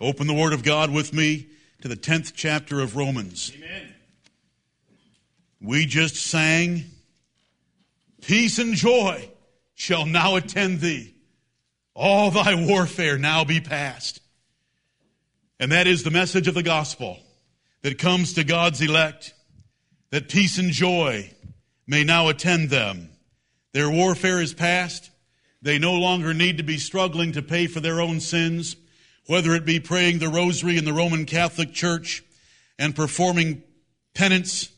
Open the Word of God with me to the 10th chapter of Romans. Amen. We just sang, Peace and joy shall now attend thee. All thy warfare now be past. And that is the message of the gospel that comes to God's elect, that peace and joy may now attend them. Their warfare is past. They no longer need to be struggling to pay for their own sins, whether it be praying the rosary in the Roman Catholic Church and performing penance,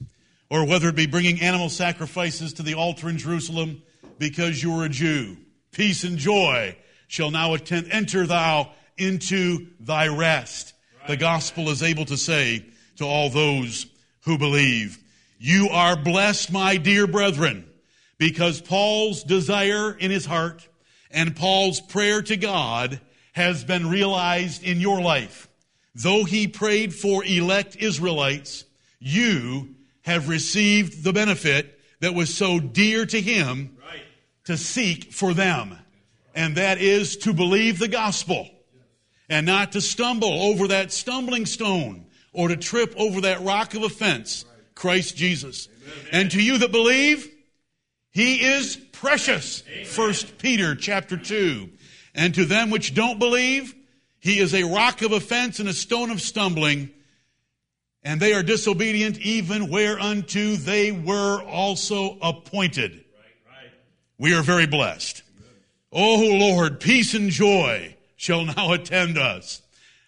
or whether it be bringing animal sacrifices to the altar in Jerusalem because you are a Jew. Peace and joy shall now attend, enter thou into thy rest. The gospel is able to say to all those who believe, you are blessed, my dear brethren, because Paul's desire in his heart and Paul's prayer to God has been realized in your life. Though he prayed for elect Israelites, you have received the benefit that was so dear to him Right. to seek for them. And that is to believe the gospel and not to stumble over that stumbling stone or to trip over that rock of offense, Christ Jesus. And to you that believe, he is precious. First Peter chapter 2. And to them which don't believe, he is a rock of offense and a stone of stumbling, and they are disobedient even whereunto they were also appointed. Right. Right. We are very blessed. Oh Lord, peace and joy shall now attend us.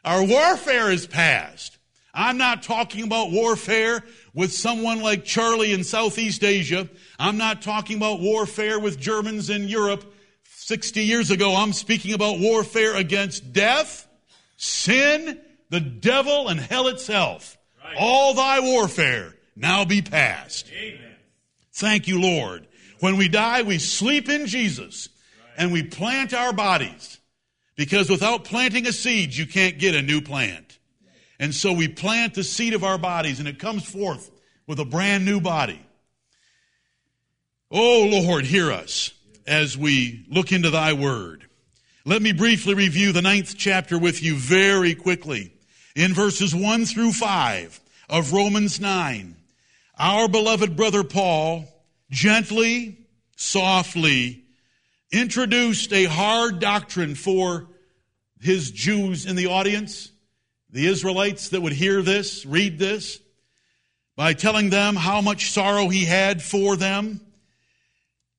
Our warfare is past. I'm not talking about warfare with someone like Charlie in Southeast Asia. I'm not talking about warfare with Germans in Europe 60 years ago. I'm speaking about warfare against death, sin, the devil, and hell itself. Right. All thy warfare now be past. Amen. Thank you, Lord. When we die, we sleep in Jesus and we plant our bodies because without planting a seed, you can't get a new plant. And so we plant the seed of our bodies and it comes forth with a brand new body. Oh Lord, hear us as we look into thy word. Let me briefly review the ninth chapter with you very quickly. In verses one through five of Romans 9, our beloved brother Paul gently, softly introduced a hard doctrine for his Jews in the audience, the Israelites that would hear this, read this, by telling them how much sorrow he had for them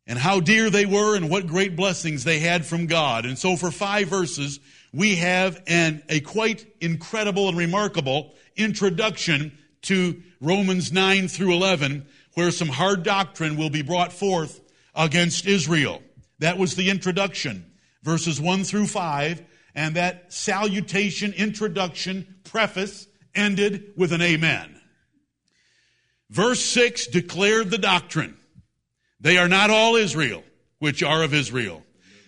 and how dear they were and what great blessings they had from God. And so for five verses, we have an, a quite incredible and remarkable introduction to Romans 9 through 11, where some hard doctrine will be brought forth against Israel. That was the introduction, verses 1 through 5, and that salutation, introduction, preface ended with an amen. Verse 6 declared the doctrine. They are not all Israel, which are of Israel.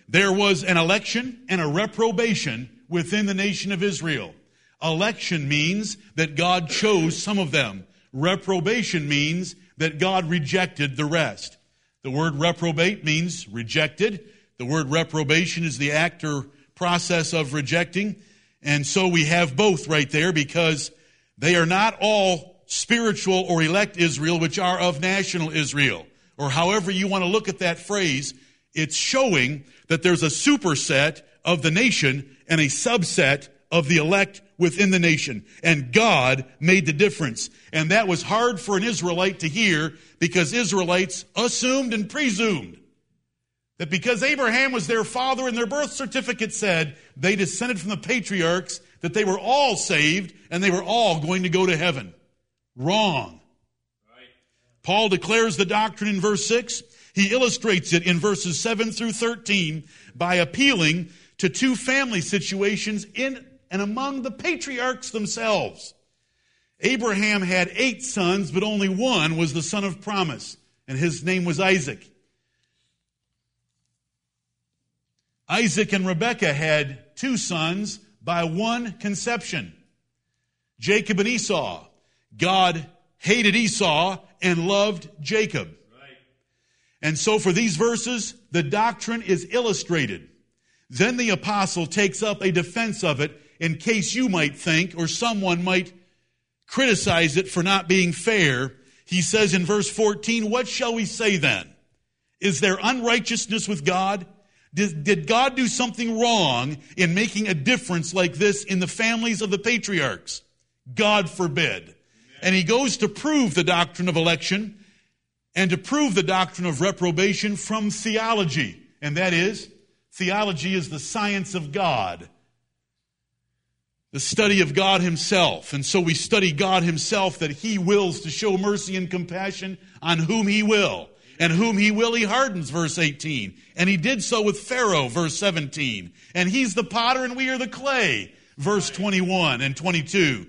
There was an election and a reprobation within the nation of Israel. Election means that God chose some of them. Reprobation means that God rejected the rest. The word reprobate means rejected. The word reprobation is the act or process of rejecting. And so we have both right there because they are not all spiritual or elect Israel, which are of national Israel. Or however you want to look at that phrase, it's showing that there's a superset of the nation and a subset of the elect within the nation. And God made the difference. And that was hard for an Israelite to hear because Israelites assumed and presumed that because Abraham was their father and their birth certificate said they descended from the patriarchs, that they were all saved and they were all going to go to heaven. Wrong. Paul declares the doctrine in verse 6. He illustrates it in verses 7 through 13 by appealing to two family situations in and among the patriarchs themselves. Abraham had eight sons, but only one was the son of promise, and his name was Isaac. Isaac and Rebekah had two sons by one conception. Jacob and Esau. God hated Esau and loved Jacob. Right. And so for these verses, the doctrine is illustrated. Then the apostle takes up a defense of it in case you might think or someone might criticize it for not being fair. He says in verse 14, What shall we say then? Is there unrighteousness with God? Did, did God do something wrong in making a difference like this in the families of the patriarchs? God forbid. And he goes to prove the doctrine of election and to prove the doctrine of reprobation from theology. And that is, theology is the science of God, the study of God Himself. And so we study God Himself that He wills to show mercy and compassion on whom He will. And whom He will, He hardens, verse 18. And He did so with Pharaoh, verse 17. And He's the potter and we are the clay, verse 21 and 22.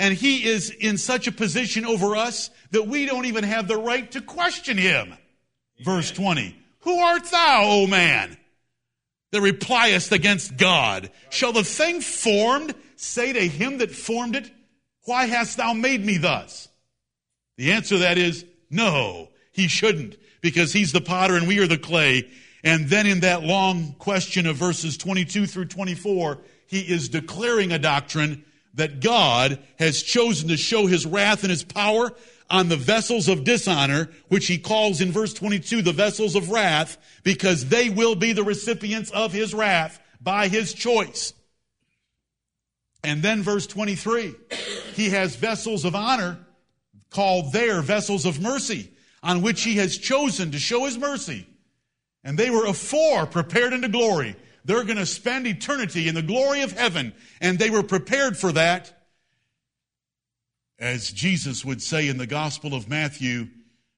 And He is in such a position over us that we don't even have the right to question Him. Amen. Verse 20. Who art thou, O man? that repliest against God. Shall the thing formed say to him that formed it, Why hast thou made me thus? The answer to that is no, he shouldn't, because he's the potter and we are the clay. And then in that long question of verses 22 through 24, he is declaring a doctrine that God has chosen to show his wrath and his power on the vessels of dishonor, which he calls in verse 22 the vessels of wrath, because they will be the recipients of his wrath by his choice. And then verse 23, he has vessels of honor called their vessels of mercy, on which he has chosen to show his mercy. And they were afore prepared into glory. They're going to spend eternity in the glory of heaven, and they were prepared for that as Jesus would say in the Gospel of Matthew,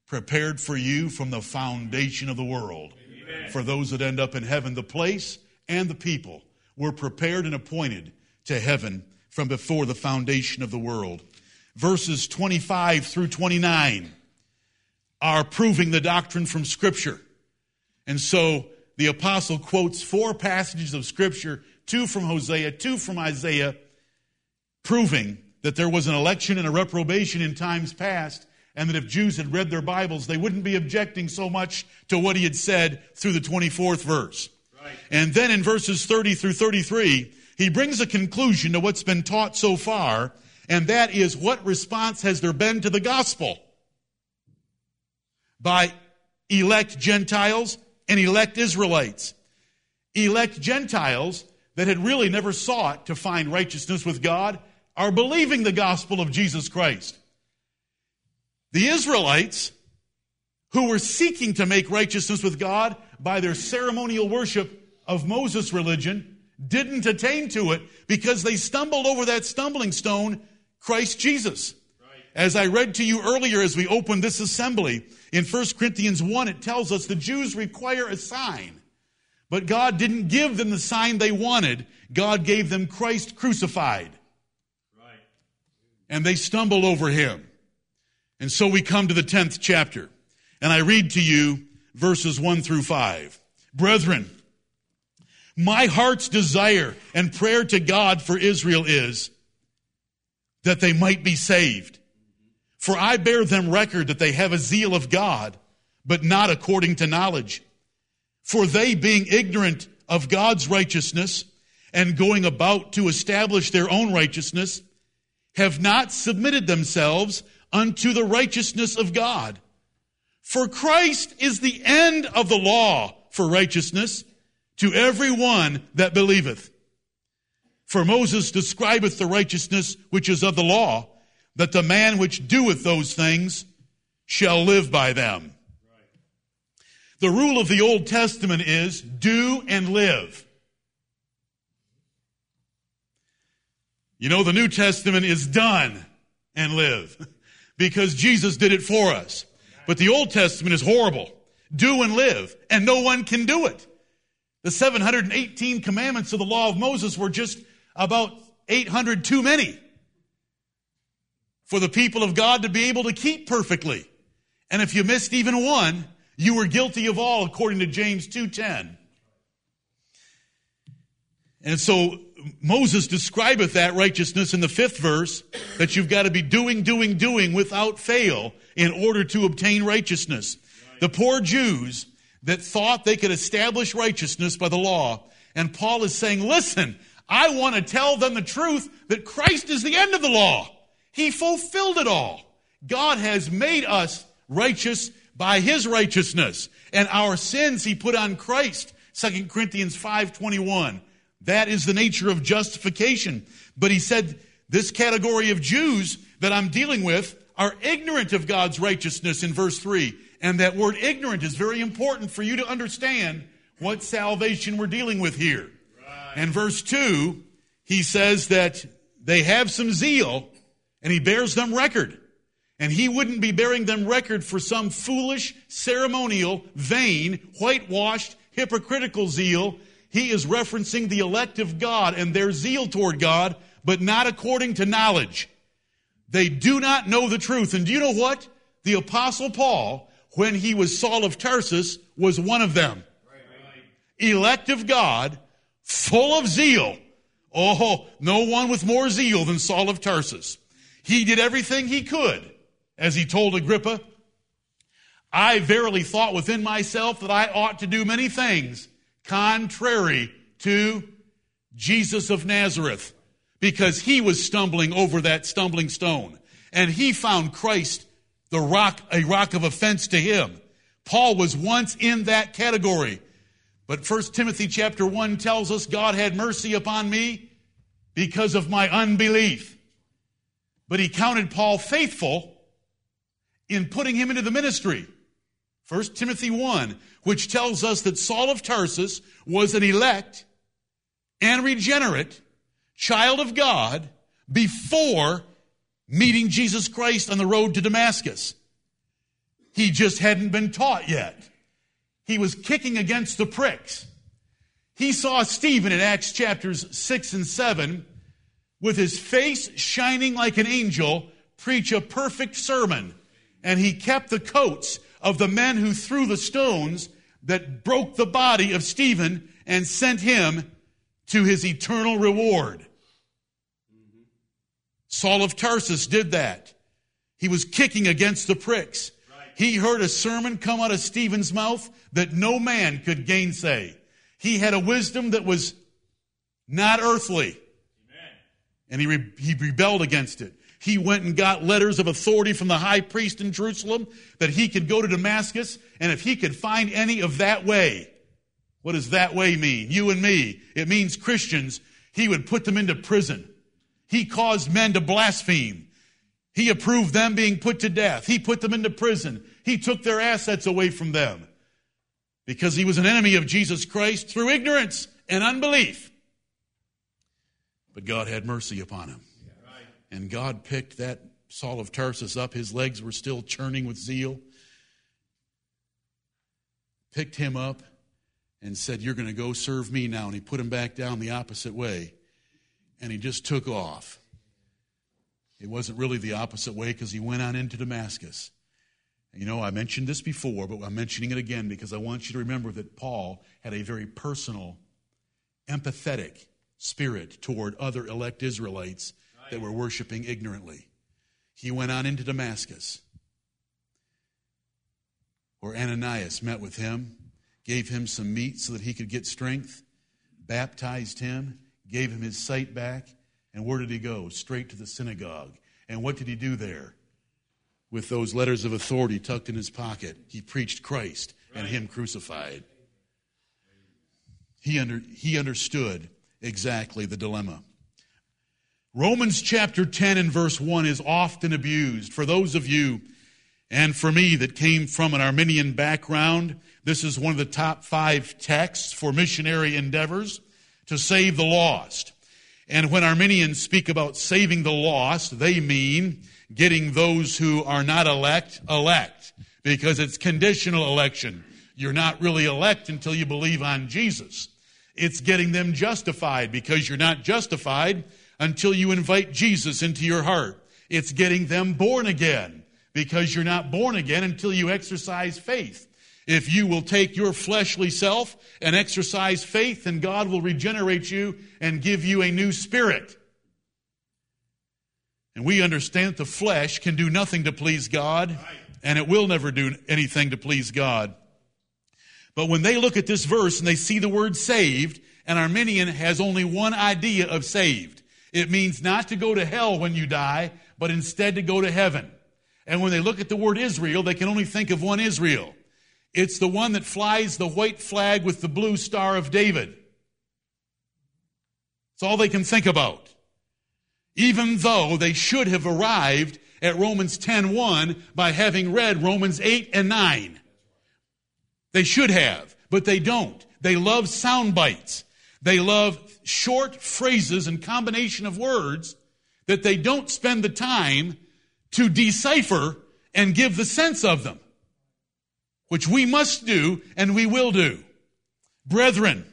prepared for you from the foundation of the world. Amen. For those that end up in heaven, the place and the people were prepared and appointed to heaven from before the foundation of the world. Verses 25 through 29 are proving the doctrine from Scripture. And so the apostle quotes four passages of Scripture, two from Hosea, two from Isaiah, proving that there was an election and a reprobation in times past, and that if Jews had read their Bibles, they wouldn't be objecting so much to what he had said through the 24th verse. Right. And then in verses 30 through 33, he brings a conclusion to what's been taught so far, and that is what response has there been to the gospel? By elect Gentiles and elect Israelites. Elect Gentiles that had really never sought to find righteousness with God are believing the gospel of Jesus Christ. The Israelites, who were seeking to make righteousness with God by their ceremonial worship of Moses' religion, didn't attain to it because they stumbled over that stumbling stone, Christ Jesus. As I read to you earlier as we opened this assembly, in 1 Corinthians 1, it tells us the Jews require a sign. But God didn't give them the sign they wanted. God gave them Christ crucified and they stumble over him. And so we come to the 10th chapter, and I read to you verses 1 through 5. Brethren, my heart's desire and prayer to God for Israel is that they might be saved. For I bear them record that they have a zeal of God, but not according to knowledge. For they, being ignorant of God's righteousness and going about to establish their own righteousness, have not submitted themselves unto the righteousness of God. For Christ is the end of the law for righteousness to every one that believeth. For Moses describeth the righteousness which is of the law, that the man which doeth those things shall live by them. The rule of the Old Testament is do and live. You know, the New Testament is done and live because Jesus did it for us. But the Old Testament is horrible. Do and live, and no one can do it. The 718 commandments of the law of Moses were just about 800 too many for the people of God to be able to keep perfectly. And if you missed even one, you were guilty of all according to James 2:10. And so Moses describeth that righteousness in the fifth verse that you've got to be doing, doing, doing without fail in order to obtain righteousness. The poor Jews that thought they could establish righteousness by the law. And Paul is saying, listen, I want to tell them the truth that Christ is the end of the law. He fulfilled it all. God has made us righteous by his righteousness and our sins he put on Christ. 2 Corinthians 5:21. That is the nature of justification. But he said this category of Jews that I'm dealing with are ignorant of God's righteousness in verse 3. And that word ignorant is very important for you to understand what salvation we're dealing with here. Right. And verse 2, he says that they have some zeal and he bears them record. And he wouldn't be bearing them record for some foolish, ceremonial, vain, whitewashed, hypocritical zeal. He is referencing the elect of God and their zeal toward God, but not according to knowledge. They do not know the truth. And do you know what? The apostle Paul, when he was Saul of Tarsus, was one of them. Elect of God, full of zeal. Oh, no one with more zeal than Saul of Tarsus. He did everything he could, as he told Agrippa. I verily thought within myself that I ought to do many things contrary to Jesus of Nazareth because he was stumbling over that stumbling stone. And he found Christ the rock, a rock of offense to him. Paul was once in that category. But 1 Timothy chapter 1 tells us God had mercy upon me because of my unbelief. But he counted Paul faithful in putting him into the ministry. 1 Timothy 1, which tells us that Saul of Tarsus was an elect and regenerate child of God before meeting Jesus Christ on the road to Damascus. He just hadn't been taught yet. He was kicking against the pricks. He saw Stephen in Acts chapters 6 and 7 with his face shining like an angel preach a perfect sermon. And he kept the coats of the men who threw the stones that broke the body of Stephen and sent him to his eternal reward. Saul of Tarsus did that. He was kicking against the pricks. He heard a sermon come out of Stephen's mouth that no man could gainsay. He had a wisdom that was not earthly. And he, re- he rebelled against it. He went and got letters of authority from the high priest in Jerusalem that he could go to Damascus, and if he could find any of that way, what does that way mean? You and me. It means Christians. He would put them into prison. He caused men to blaspheme. He approved them being put to death. He put them into prison. He took their assets away from them because he was an enemy of Jesus Christ through ignorance and unbelief. But God had mercy upon him. And God picked that Saul of Tarsus up. His legs were still churning with zeal. Picked him up and said, You're going to go serve me now. And he put him back down the opposite way and he just took off. It wasn't really the opposite way because he went on into Damascus. You know, I mentioned this before, but I'm mentioning it again because I want you to remember that Paul had a very personal, empathetic spirit toward other elect Israelites that were worshiping ignorantly. He went on into Damascus, where Ananias met with him, gave him some meat so that he could get strength, baptized him, gave him his sight back. And where did he go? Straight to the synagogue. And what did he do there? With those letters of authority tucked in his pocket, he preached Christ and him crucified. He, under, he understood exactly the dilemma. Romans chapter 10 and verse 1 is often abused. For those of you and for me that came from an Arminian background, this is one of the top five texts for missionary endeavors to save the lost. And when Arminians speak about saving the lost, they mean getting those who are not elect, elect, because it's conditional election. You're not really elect until you believe on Jesus. It's getting them justified because you're not justified until you invite Jesus into your heart. It's getting them born again because you're not born again until you exercise faith. If you will take your fleshly self and exercise faith, then God will regenerate you and give you a new spirit. And we understand that the flesh can do nothing to please God, and it will never do anything to please God. But when they look at this verse and they see the word saved, An Arminian has only one idea of saved. It means not to go to hell when you die, but instead to go to heaven. And when they look at the word Israel, they can only think of one Israel. It's the one that flies the white flag with the blue star of David. It's all they can think about. Even though they should have arrived at Romans 10:1 by having read Romans 8 and 9. They should have, but they don't. They love sound bites. They love short phrases and combination of words that they don't spend the time to decipher and give the sense of them, which we must do and we will do. Brethren,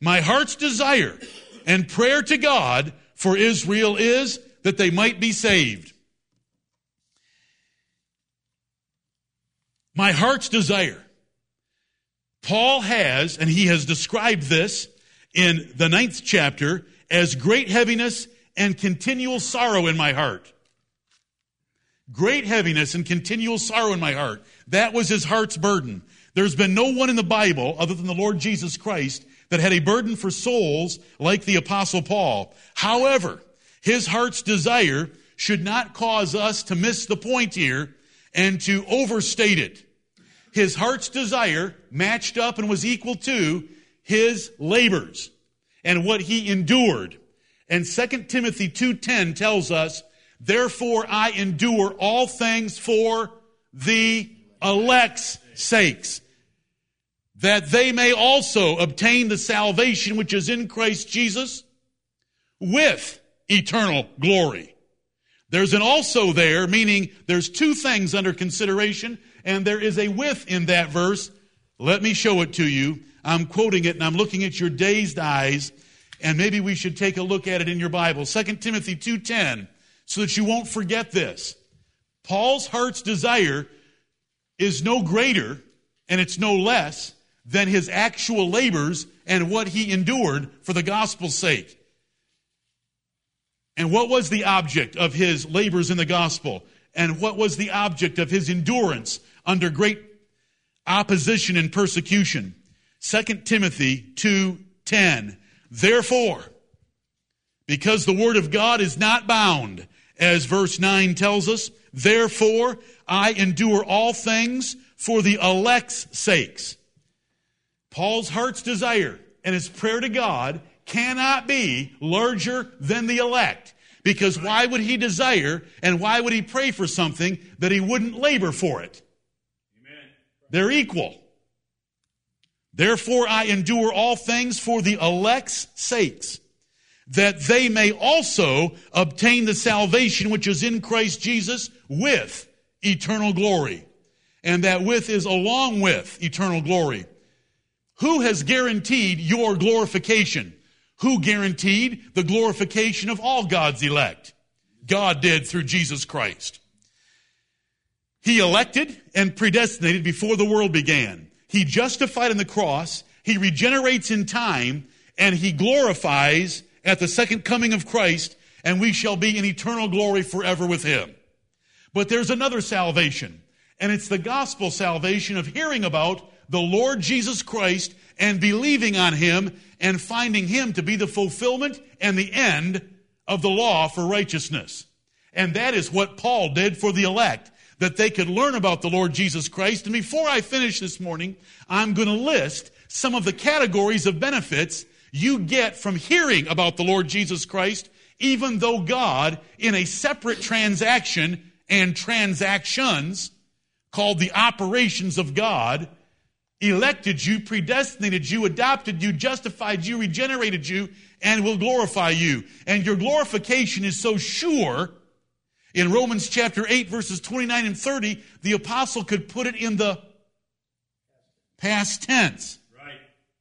my heart's desire and prayer to God for Israel is that they might be saved. My heart's desire. Paul has, and he has described this in the ninth chapter as great heaviness and continual sorrow in my heart. Great heaviness and continual sorrow in my heart. That was his heart's burden. There's been no one in the Bible other than the Lord Jesus Christ that had a burden for souls like the apostle Paul. However, his heart's desire should not cause us to miss the point here and to overstate it. His heart's desire matched up and was equal to his labors and what he endured. And 2 Timothy 2:10 tells us, "Therefore I endure all things for the elect's sakes, that they may also obtain the salvation which is in Christ Jesus with eternal glory." There's an also there, meaning there's two things under consideration, and there is a with in that verse. Let me show it to you. I'm quoting it and I'm looking at your dazed eyes and maybe we should take a look at it in your Bible. 2 Timothy 2:10 so that you won't forget this. Paul's heart's desire is no greater and it's no less than his actual labors and what he endured for the gospel's sake. And what was the object of his labors in the gospel? And what was the object of his endurance under great opposition and persecution? 2 Timothy 2:10 Therefore because the word of God is not bound as verse 9 tells us therefore I endure all things for the elect's sakes Paul's heart's desire and his prayer to God cannot be larger than the elect because why would he desire and why would he pray for something that he wouldn't labor for it. They're equal Therefore I endure all things for the elect's sakes, that they may also obtain the salvation which is in Christ Jesus with eternal glory. And that with is along with eternal glory. Who has guaranteed your glorification? Who guaranteed the glorification of all God's elect? God did through Jesus Christ. He elected and predestinated before the world began. He justified in the cross, he regenerates in time, and he glorifies at the second coming of Christ, and we shall be in eternal glory forever with him. But there's another salvation, and it's the gospel salvation of hearing about the Lord Jesus Christ and believing on him and finding him to be the fulfillment and the end of the law for righteousness. And that is what Paul did for the elect that they could learn about the Lord Jesus Christ. And before I finish this morning, I'm going to list some of the categories of benefits you get from hearing about the Lord Jesus Christ, even though God, in a separate transaction and transactions called the operations of God, elected you, predestinated you, adopted you, justified you, regenerated you, and will glorify you. And your glorification is so sure in Romans chapter 8 verses 29 and 30, the apostle could put it in the past tense. Right.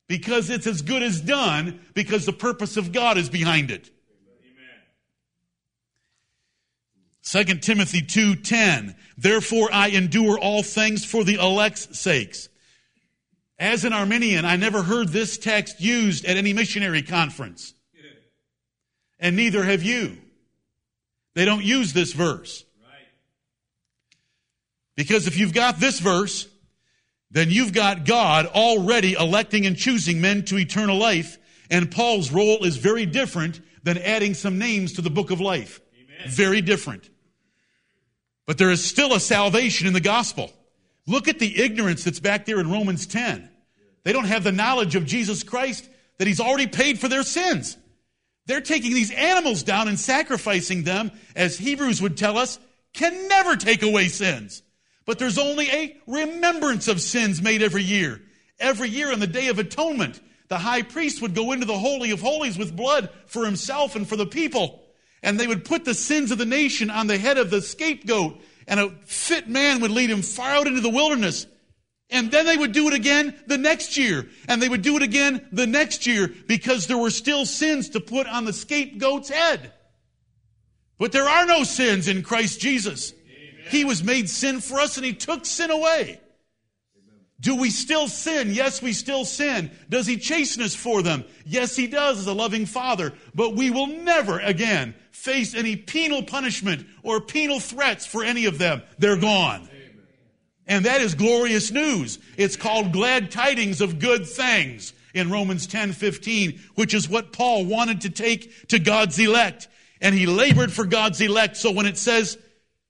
Because it's as good as done because the purpose of God is behind it. Amen. 2 Timothy 2:10 Therefore I endure all things for the elect's sakes. As an Arminian, I never heard this text used at any missionary conference. And neither have you. They don't use this verse. Because if you've got this verse, then you've got God already electing and choosing men to eternal life, And Paul's role is very different than adding some names to the book of life. Amen. Very different. But there is still a salvation in the gospel. Look at the ignorance that's back there in Romans 10. They don't have the knowledge of Jesus Christ that he's already paid for their sins. They're taking these animals down and sacrificing them, as Hebrews would tell us, can never take away sins. But there's only a remembrance of sins made every year. Every year on the Day of Atonement, the high priest would go into the Holy of Holies with blood for himself and for the people. And they would put the sins of the nation on the head of the scapegoat. And a fit man would lead him far out into the wilderness. And then they would do it again the next year. And they would do it again the next year because there were still sins to put on the scapegoat's head. But there are no sins in Christ Jesus. He was made sin for us and he took sin away. Do we still sin? Yes, we still sin. Does he chasten us for them? Yes, he does as a loving father. But we will never again face any penal punishment or penal threats for any of them. They're gone. And that is glorious news. It's called glad tidings of good things in Romans 10 15, which is what Paul wanted to take to God's elect. And he labored for God's elect. So when it says,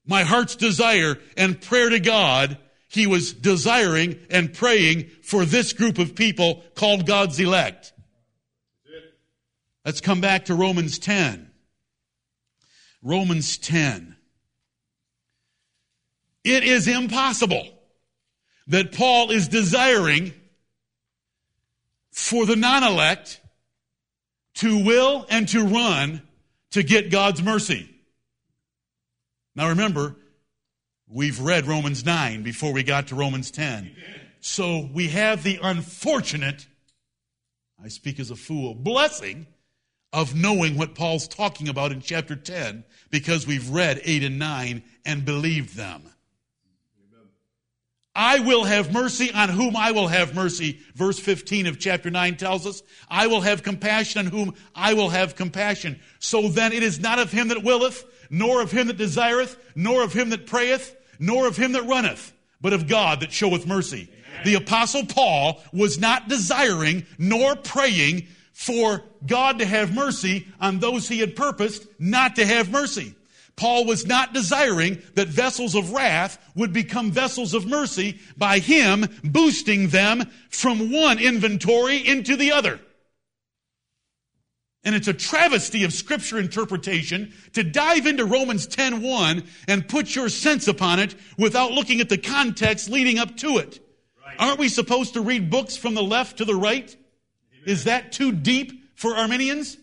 my heart's desire and prayer to God, he was desiring and praying for this group of people called God's elect. Let's come back to Romans 10. Romans 10. It is impossible that Paul is desiring for the non elect to will and to run to get God's mercy. Now remember, we've read Romans 9 before we got to Romans 10. So we have the unfortunate, I speak as a fool, blessing of knowing what Paul's talking about in chapter 10 because we've read 8 and 9 and believed them. I will have mercy on whom I will have mercy. Verse 15 of chapter 9 tells us, I will have compassion on whom I will have compassion. So then it is not of him that willeth, nor of him that desireth, nor of him that prayeth, nor of him that runneth, but of God that showeth mercy. Amen. The apostle Paul was not desiring nor praying for God to have mercy on those he had purposed not to have mercy. Paul was not desiring that vessels of wrath would become vessels of mercy by him boosting them from one inventory into the other. And it's a travesty of scripture interpretation to dive into Romans 10:1 and put your sense upon it without looking at the context leading up to it. Right. Aren't we supposed to read books from the left to the right? Amen. Is that too deep for Arminians?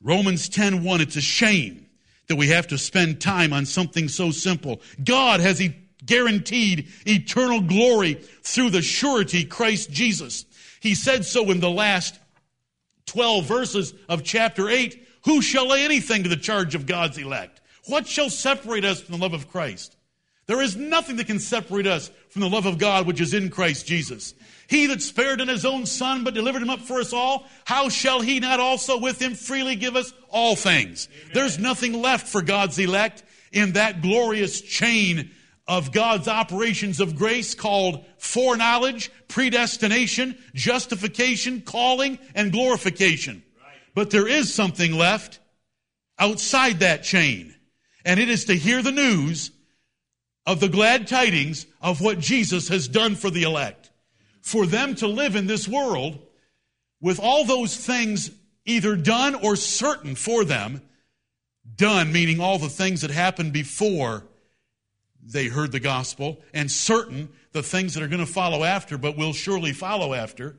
Romans 10:1 it's a shame that we have to spend time on something so simple. God has guaranteed eternal glory through the surety Christ Jesus. He said so in the last 12 verses of chapter 8, who shall lay anything to the charge of God's elect? What shall separate us from the love of Christ? There is nothing that can separate us from the love of God which is in Christ Jesus. He that spared in his own son but delivered him up for us all, how shall he not also with him freely give us all things? Amen. There's nothing left for God's elect in that glorious chain of God's operations of grace called foreknowledge, predestination, justification, calling, and glorification. But there is something left outside that chain, and it is to hear the news of the glad tidings of what Jesus has done for the elect. For them to live in this world with all those things either done or certain for them, done meaning all the things that happened before they heard the gospel, and certain the things that are going to follow after, but will surely follow after,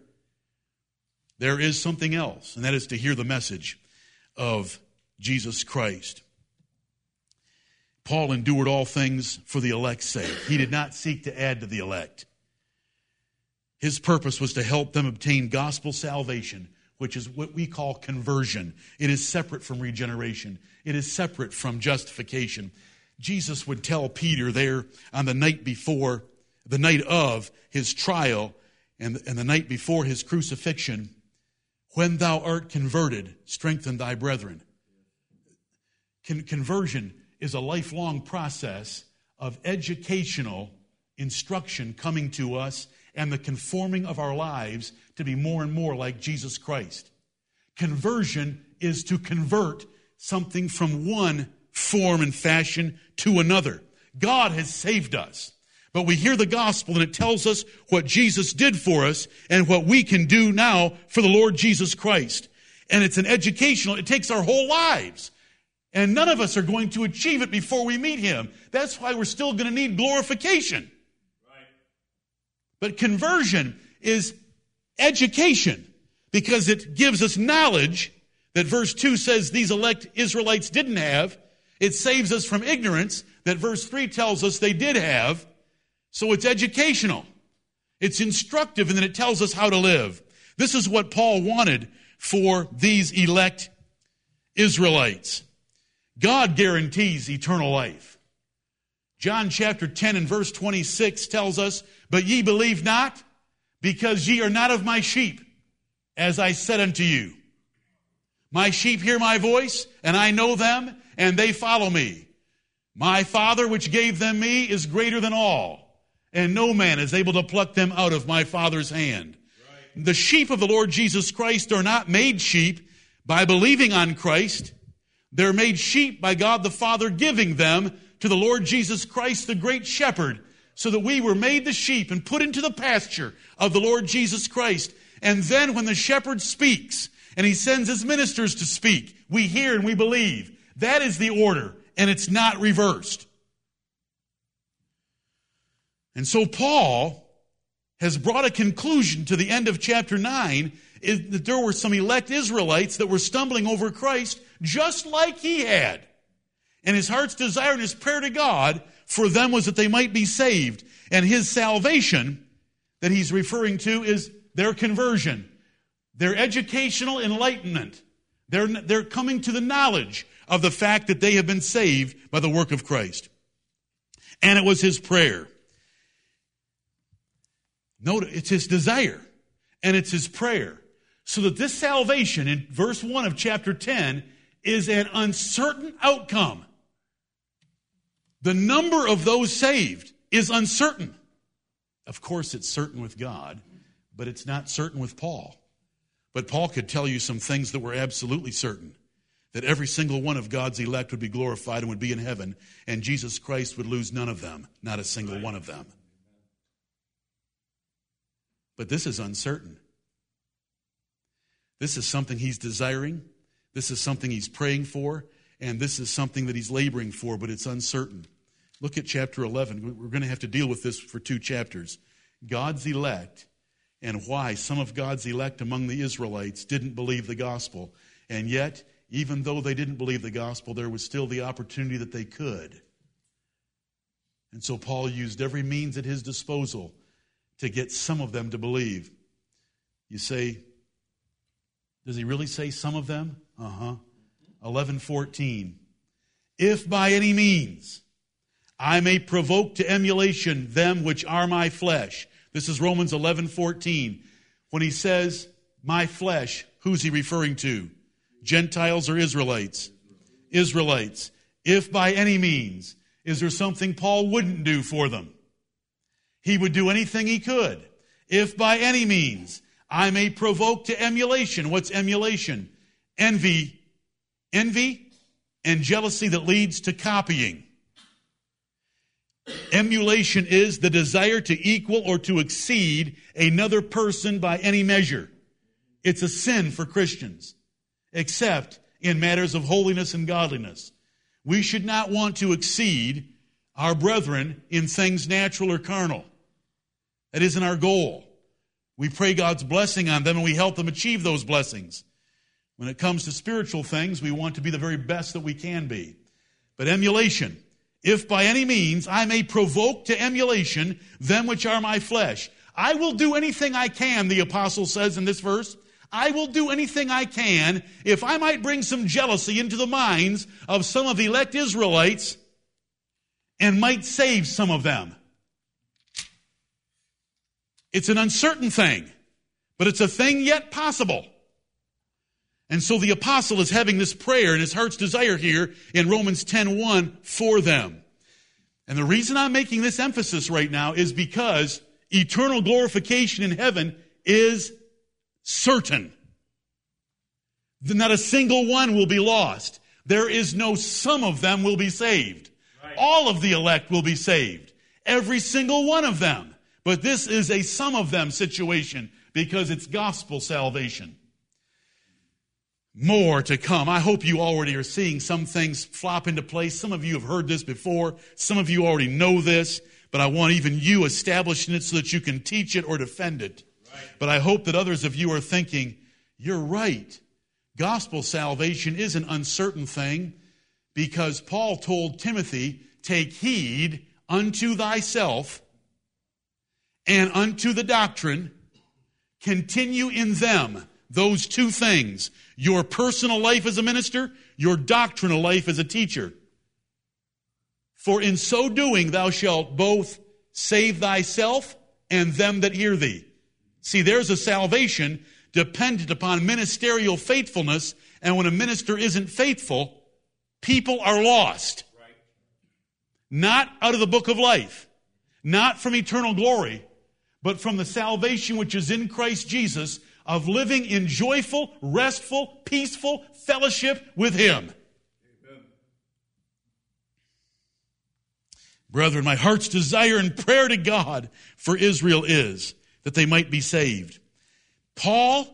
there is something else, and that is to hear the message of Jesus Christ. Paul endured all things for the elect's sake. He did not seek to add to the elect. His purpose was to help them obtain gospel salvation, which is what we call conversion. It is separate from regeneration, it is separate from justification. Jesus would tell Peter there on the night before, the night of his trial and, and the night before his crucifixion, when thou art converted, strengthen thy brethren. Con- conversion is a lifelong process of educational instruction coming to us and the conforming of our lives to be more and more like Jesus Christ. Conversion is to convert something from one form and fashion to another. God has saved us. But we hear the gospel and it tells us what Jesus did for us and what we can do now for the Lord Jesus Christ. And it's an educational, it takes our whole lives. And none of us are going to achieve it before we meet Him. That's why we're still going to need glorification. But conversion is education because it gives us knowledge that verse 2 says these elect Israelites didn't have. It saves us from ignorance that verse 3 tells us they did have. So it's educational. It's instructive and then it tells us how to live. This is what Paul wanted for these elect Israelites. God guarantees eternal life. John chapter 10 and verse 26 tells us, But ye believe not, because ye are not of my sheep, as I said unto you. My sheep hear my voice, and I know them, and they follow me. My Father, which gave them me, is greater than all, and no man is able to pluck them out of my Father's hand. Right. The sheep of the Lord Jesus Christ are not made sheep by believing on Christ. They're made sheep by God the Father giving them to the Lord Jesus Christ, the great shepherd, so that we were made the sheep and put into the pasture of the Lord Jesus Christ. And then when the shepherd speaks and he sends his ministers to speak, we hear and we believe. That is the order, and it's not reversed. And so Paul has brought a conclusion to the end of chapter 9 is that there were some elect Israelites that were stumbling over Christ just like he had. And his heart's desire and his prayer to God for them was that they might be saved. And his salvation that he's referring to is their conversion, their educational enlightenment. They're, they're coming to the knowledge of the fact that they have been saved by the work of Christ. And it was his prayer. Note, it's his desire and it's his prayer. So that this salvation in verse 1 of chapter 10 is an uncertain outcome. The number of those saved is uncertain. Of course, it's certain with God, but it's not certain with Paul. But Paul could tell you some things that were absolutely certain that every single one of God's elect would be glorified and would be in heaven, and Jesus Christ would lose none of them, not a single one of them. But this is uncertain. This is something he's desiring. This is something he's praying for. And this is something that he's laboring for, but it's uncertain. Look at chapter 11. We're going to have to deal with this for two chapters. God's elect and why some of God's elect among the Israelites didn't believe the gospel. And yet, even though they didn't believe the gospel, there was still the opportunity that they could. And so Paul used every means at his disposal to get some of them to believe. You say, does he really say some of them? Uh huh. 1114. If by any means I may provoke to emulation them which are my flesh. This is Romans 1114. When he says, my flesh, who's he referring to? Gentiles or Israelites? Israelites. If by any means, is there something Paul wouldn't do for them? He would do anything he could. If by any means I may provoke to emulation. What's emulation? Envy. Envy and jealousy that leads to copying. Emulation is the desire to equal or to exceed another person by any measure. It's a sin for Christians, except in matters of holiness and godliness. We should not want to exceed our brethren in things natural or carnal. That isn't our goal. We pray God's blessing on them and we help them achieve those blessings. When it comes to spiritual things, we want to be the very best that we can be. But emulation, if by any means I may provoke to emulation them which are my flesh, I will do anything I can, the apostle says in this verse. I will do anything I can if I might bring some jealousy into the minds of some of the elect Israelites and might save some of them. It's an uncertain thing, but it's a thing yet possible. And so the apostle is having this prayer and his heart's desire here in Romans 10:1 for them. And the reason I'm making this emphasis right now is because eternal glorification in heaven is certain. Not a single one will be lost. There is no some of them will be saved. Right. All of the elect will be saved. Every single one of them. But this is a some of them situation because it's gospel salvation. More to come. I hope you already are seeing some things flop into place. Some of you have heard this before. Some of you already know this, but I want even you establishing it so that you can teach it or defend it. Right. But I hope that others of you are thinking, you're right. Gospel salvation is an uncertain thing because Paul told Timothy, take heed unto thyself and unto the doctrine, continue in them. Those two things. Your personal life as a minister, your doctrinal life as a teacher. For in so doing thou shalt both save thyself and them that hear thee. See, there's a salvation dependent upon ministerial faithfulness, and when a minister isn't faithful, people are lost. Not out of the book of life, not from eternal glory, but from the salvation which is in Christ Jesus of living in joyful, restful, peaceful fellowship with Him. Amen. Brethren, my heart's desire and prayer to God for Israel is that they might be saved. Paul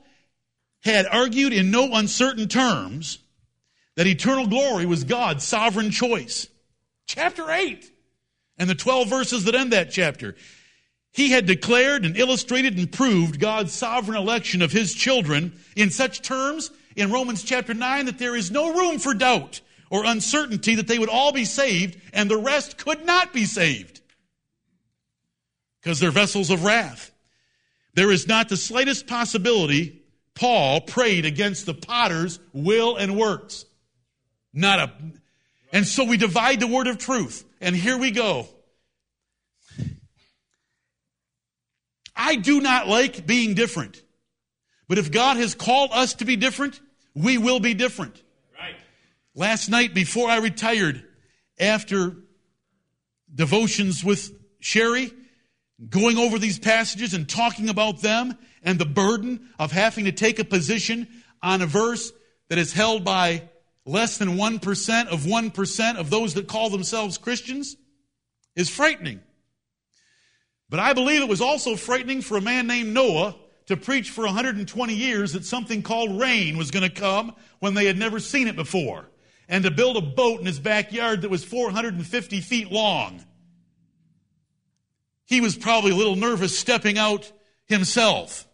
had argued in no uncertain terms that eternal glory was God's sovereign choice. Chapter 8 and the 12 verses that end that chapter. He had declared and illustrated and proved God's sovereign election of his children in such terms in Romans chapter 9 that there is no room for doubt or uncertainty that they would all be saved and the rest could not be saved because they're vessels of wrath. There is not the slightest possibility Paul prayed against the potter's will and works. Not a, and so we divide the word of truth. And here we go. I do not like being different. But if God has called us to be different, we will be different. Right. Last night before I retired, after devotions with Sherry, going over these passages and talking about them and the burden of having to take a position on a verse that is held by less than 1% of 1% of those that call themselves Christians is frightening. But I believe it was also frightening for a man named Noah to preach for 120 years that something called rain was going to come when they had never seen it before, and to build a boat in his backyard that was 450 feet long. He was probably a little nervous stepping out himself.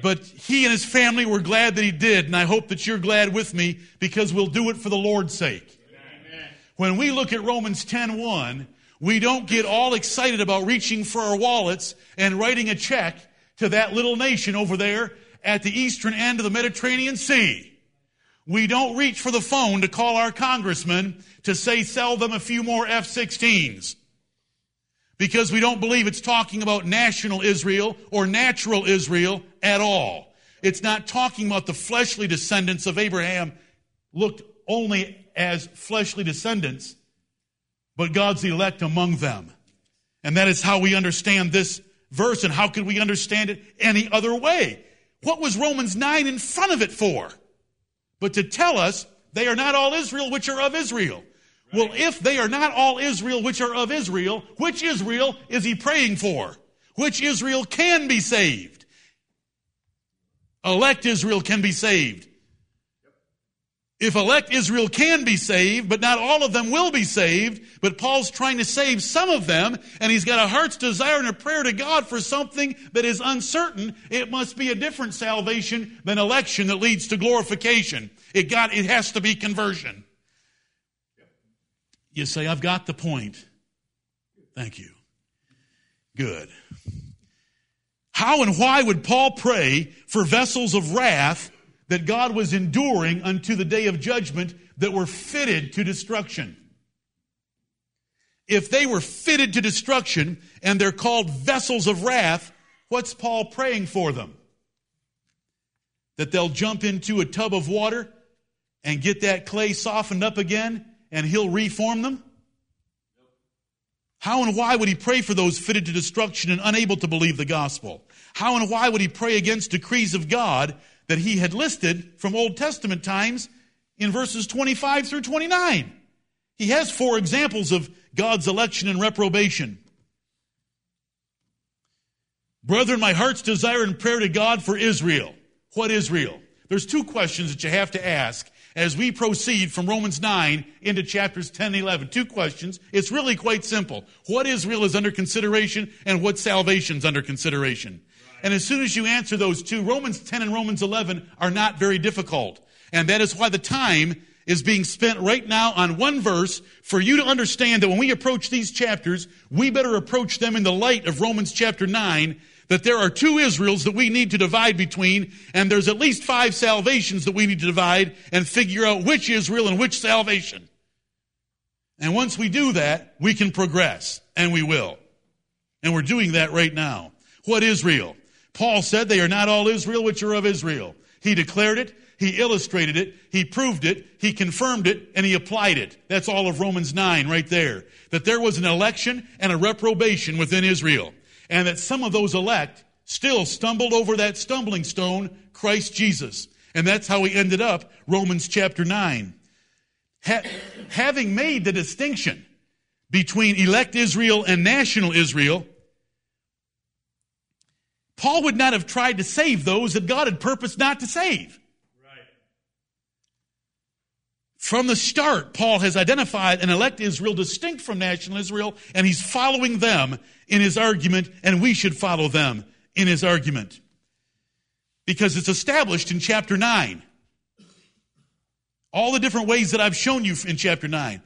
But he and his family were glad that he did, and I hope that you're glad with me because we'll do it for the Lord's sake. Amen. When we look at Romans 10:1, we don't get all excited about reaching for our wallets and writing a check to that little nation over there at the eastern end of the Mediterranean Sea. We don't reach for the phone to call our congressman to say sell them a few more F-16s. Because we don't believe it's talking about national Israel or natural Israel at all. It's not talking about the fleshly descendants of Abraham looked only as fleshly descendants but God's elect among them. And that is how we understand this verse. And how could we understand it any other way? What was Romans 9 in front of it for? But to tell us they are not all Israel which are of Israel. Well, if they are not all Israel which are of Israel, which Israel is he praying for? Which Israel can be saved? Elect Israel can be saved. If elect Israel can be saved, but not all of them will be saved, but Paul's trying to save some of them, and he's got a heart's desire and a prayer to God for something that is uncertain, it must be a different salvation than election that leads to glorification. It got, it has to be conversion. You say, I've got the point. Thank you. Good. How and why would Paul pray for vessels of wrath that God was enduring unto the day of judgment that were fitted to destruction. If they were fitted to destruction and they're called vessels of wrath, what's Paul praying for them? That they'll jump into a tub of water and get that clay softened up again and he'll reform them? How and why would he pray for those fitted to destruction and unable to believe the gospel? How and why would he pray against decrees of God that he had listed from Old Testament times in verses 25 through 29? He has four examples of God's election and reprobation. Brethren, my heart's desire and prayer to God for Israel. What Israel? There's two questions that you have to ask as we proceed from Romans 9 into chapters 10 and 11. Two questions. It's really quite simple. What Israel is under consideration and what salvation is under consideration. And as soon as you answer those two, Romans 10 and Romans 11 are not very difficult. And that is why the time is being spent right now on one verse for you to understand that when we approach these chapters, we better approach them in the light of Romans chapter 9 that there are two Israels that we need to divide between, and there's at least five salvations that we need to divide and figure out which Israel and which salvation. And once we do that, we can progress, and we will. And we're doing that right now. What Israel? Paul said they are not all Israel which are of Israel. He declared it, he illustrated it, he proved it, he confirmed it, and he applied it. That's all of Romans 9 right there. That there was an election and a reprobation within Israel and that some of those elect still stumbled over that stumbling stone, Christ Jesus. And that's how he ended up, Romans chapter 9. Ha- having made the distinction between elect Israel and national Israel, Paul would not have tried to save those that God had purposed not to save. From the start, Paul has identified an elect Israel distinct from national Israel, and he's following them in his argument, and we should follow them in his argument. Because it's established in chapter 9. All the different ways that I've shown you in chapter 9.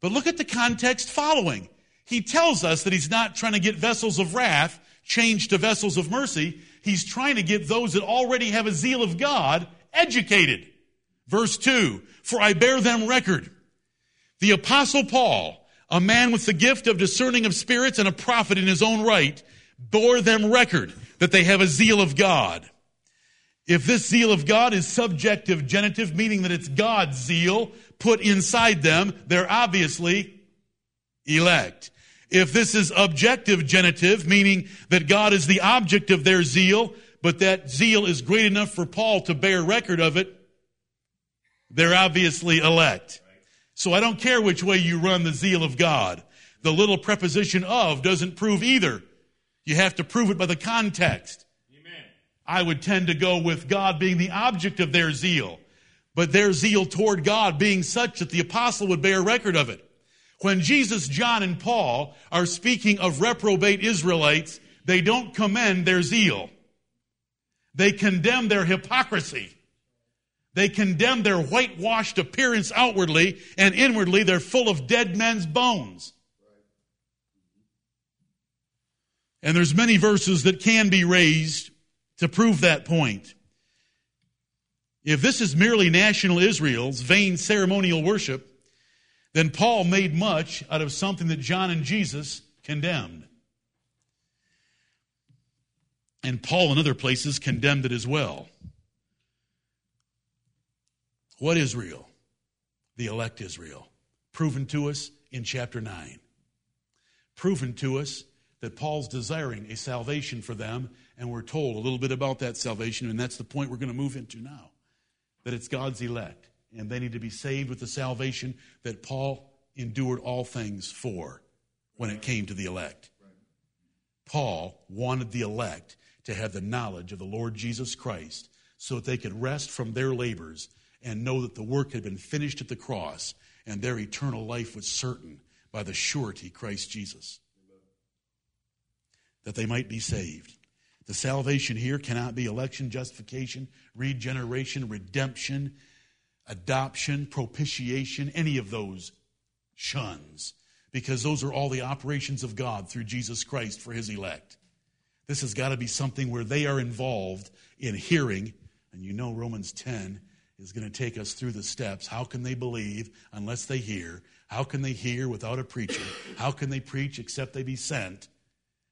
But look at the context following. He tells us that he's not trying to get vessels of wrath changed to vessels of mercy. He's trying to get those that already have a zeal of God educated. Verse 2 For I bear them record. The Apostle Paul, a man with the gift of discerning of spirits and a prophet in his own right, bore them record that they have a zeal of God. If this zeal of God is subjective genitive, meaning that it's God's zeal put inside them, they're obviously elect. If this is objective genitive, meaning that God is the object of their zeal, but that zeal is great enough for Paul to bear record of it, they're obviously elect. So I don't care which way you run the zeal of God. The little preposition of doesn't prove either. You have to prove it by the context. Amen. I would tend to go with God being the object of their zeal, but their zeal toward God being such that the apostle would bear record of it. When Jesus, John, and Paul are speaking of reprobate Israelites, they don't commend their zeal. They condemn their hypocrisy. They condemn their whitewashed appearance outwardly, and inwardly they're full of dead men's bones. And there's many verses that can be raised to prove that point. If this is merely national Israel's vain ceremonial worship, then Paul made much out of something that John and Jesus condemned. And Paul in other places condemned it as well. What Israel? The elect Israel. Proven to us in chapter 9. Proven to us that Paul's desiring a salvation for them, and we're told a little bit about that salvation, and that's the point we're going to move into now. That it's God's elect, and they need to be saved with the salvation that Paul endured all things for when it came to the elect. Paul wanted the elect to have the knowledge of the Lord Jesus Christ so that they could rest from their labors and know that the work had been finished at the cross and their eternal life was certain by the surety Christ Jesus. That they might be saved. The salvation here cannot be election, justification, regeneration, redemption, adoption, propitiation, any of those shuns, because those are all the operations of God through Jesus Christ for his elect. This has got to be something where they are involved in hearing, and you know Romans 10 is going to take us through the steps. How can they believe unless they hear? How can they hear without a preacher? How can they preach except they be sent?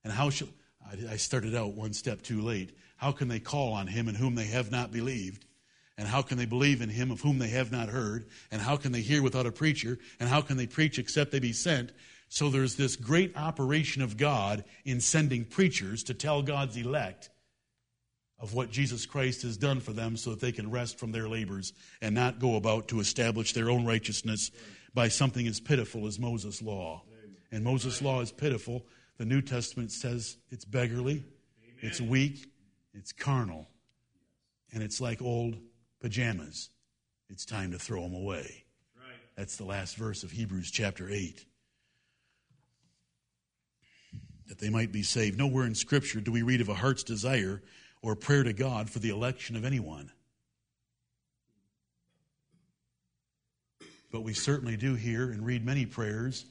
And how shall I started out one step too late. How can they call on him in whom they have not believed? And how can they believe in him of whom they have not heard? And how can they hear without a preacher? And how can they preach except they be sent? So there's this great operation of God in sending preachers to tell God's elect of what Jesus Christ has done for them so that they can rest from their labors and not go about to establish their own righteousness by something as pitiful as Moses' law. And Moses' law is pitiful. The New Testament says it's beggarly, it's weak, it's carnal, and it's like old pajamas. It's time to throw them away. That's the last verse of Hebrews chapter 8. That they might be saved. Nowhere in Scripture do we read of a heart's desire or prayer to God for the election of anyone. But we certainly do hear and read many prayers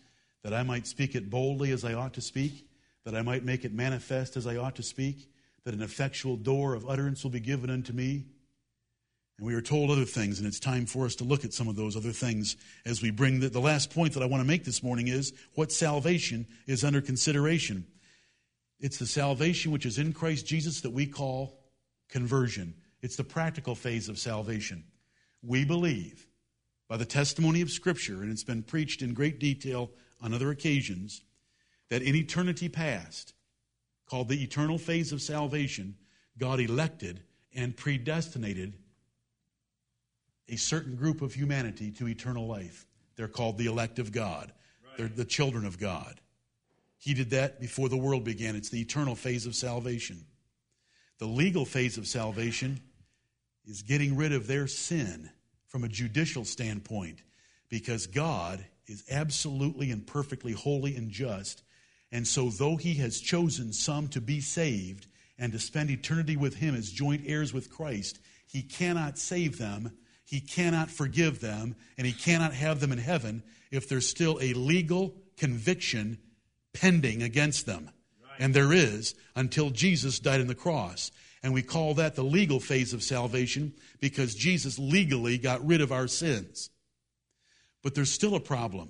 that I might speak it boldly as I ought to speak, that I might make it manifest as I ought to speak, that an effectual door of utterance will be given unto me. And we are told other things, and it's time for us to look at some of those other things as we bring the, the last point that I want to make this morning is what salvation is under consideration. It's the salvation which is in Christ Jesus that we call conversion. It's the practical phase of salvation. We believe by the testimony of Scripture, and it's been preached in great detail on other occasions, that in eternity past, called the eternal phase of salvation, God elected and predestinated a certain group of humanity to eternal life. They're called the elect of God, right. they're the children of God. He did that before the world began. It's the eternal phase of salvation. The legal phase of salvation is getting rid of their sin from a judicial standpoint because God is absolutely and perfectly holy and just. And so, though He has chosen some to be saved and to spend eternity with Him as joint heirs with Christ, He cannot save them, He cannot forgive them, and He cannot have them in heaven if there's still a legal conviction pending against them. And there is until Jesus died on the cross. And we call that the legal phase of salvation because Jesus legally got rid of our sins. But there's still a problem.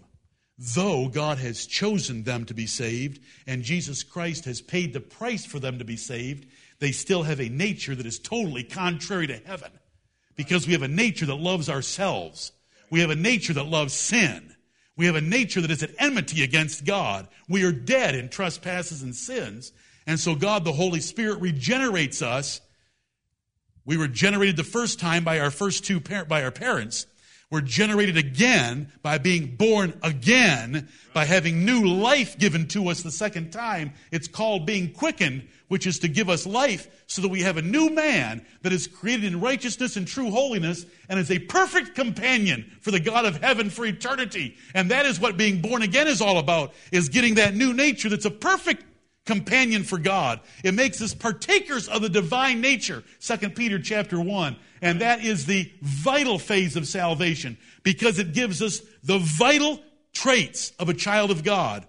Though God has chosen them to be saved and Jesus Christ has paid the price for them to be saved, they still have a nature that is totally contrary to heaven because we have a nature that loves ourselves. We have a nature that loves sin. We have a nature that is at enmity against God. We are dead in trespasses and sins. And so God, the Holy Spirit, regenerates us. We were generated the first time by our first two by our parents. We're generated again by being born again, by having new life given to us the second time. It's called being quickened, which is to give us life so that we have a new man that is created in righteousness and true holiness and is a perfect companion for the God of heaven for eternity. And that is what being born again is all about, is getting that new nature that's a perfect companion for God. It makes us partakers of the divine nature. 2 Peter chapter 1. And that is the vital phase of salvation because it gives us the vital traits of a child of God.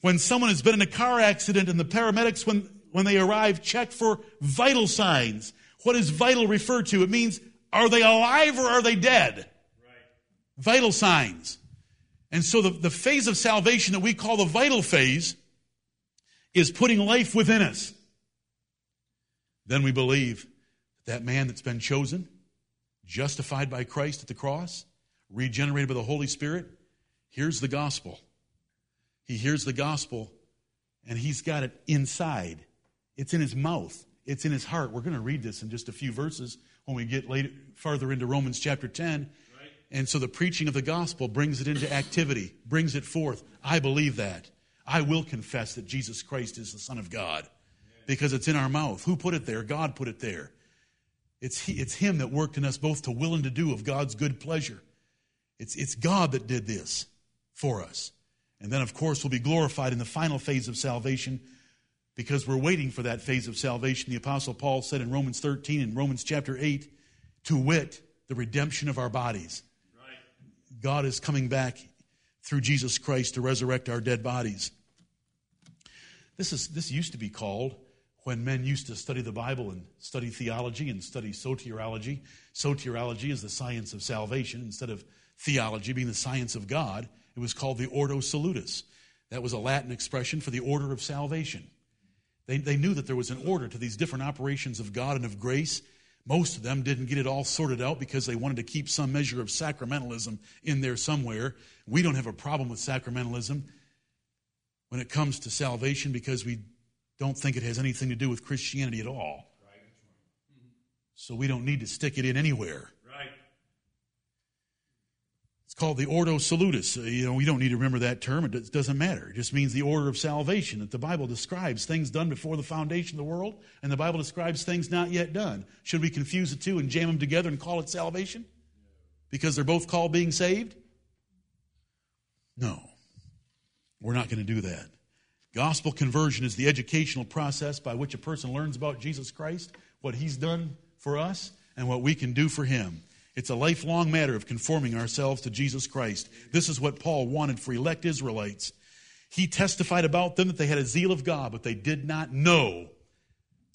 When someone has been in a car accident and the paramedics, when, when they arrive, check for vital signs. What is vital refer to? It means, are they alive or are they dead? Right. Vital signs. And so the, the phase of salvation that we call the vital phase is putting life within us. Then we believe that man that's been chosen, justified by Christ at the cross, regenerated by the Holy Spirit, hears the gospel. He hears the gospel and he's got it inside. It's in his mouth. It's in his heart. We're going to read this in just a few verses when we get later, farther into Romans chapter 10. Right. And so the preaching of the gospel brings it into activity, brings it forth. I believe that. I will confess that Jesus Christ is the Son of God because it's in our mouth. Who put it there? God put it there. It's, he, it's Him that worked in us both to will and to do of God's good pleasure. It's, it's God that did this for us. And then, of course, we'll be glorified in the final phase of salvation because we're waiting for that phase of salvation. The Apostle Paul said in Romans 13 and Romans chapter 8, to wit, the redemption of our bodies. Right. God is coming back through Jesus Christ to resurrect our dead bodies. This, is, this used to be called, when men used to study the Bible and study theology and study soteriology. Soteriology is the science of salvation instead of theology being the science of God. It was called the Ordo Salutis. That was a Latin expression for the order of salvation. They, they knew that there was an order to these different operations of God and of grace. Most of them didn't get it all sorted out because they wanted to keep some measure of sacramentalism in there somewhere. We don't have a problem with sacramentalism when it comes to salvation because we don't think it has anything to do with Christianity at all. So we don't need to stick it in anywhere. It's called the Ordo Salutis. Uh, you know, we don't need to remember that term. It doesn't matter. It just means the order of salvation. That the Bible describes things done before the foundation of the world, and the Bible describes things not yet done. Should we confuse the two and jam them together and call it salvation? Because they're both called being saved? No. We're not going to do that. Gospel conversion is the educational process by which a person learns about Jesus Christ, what he's done for us, and what we can do for him. It's a lifelong matter of conforming ourselves to Jesus Christ. This is what Paul wanted for elect Israelites. He testified about them that they had a zeal of God, but they did not know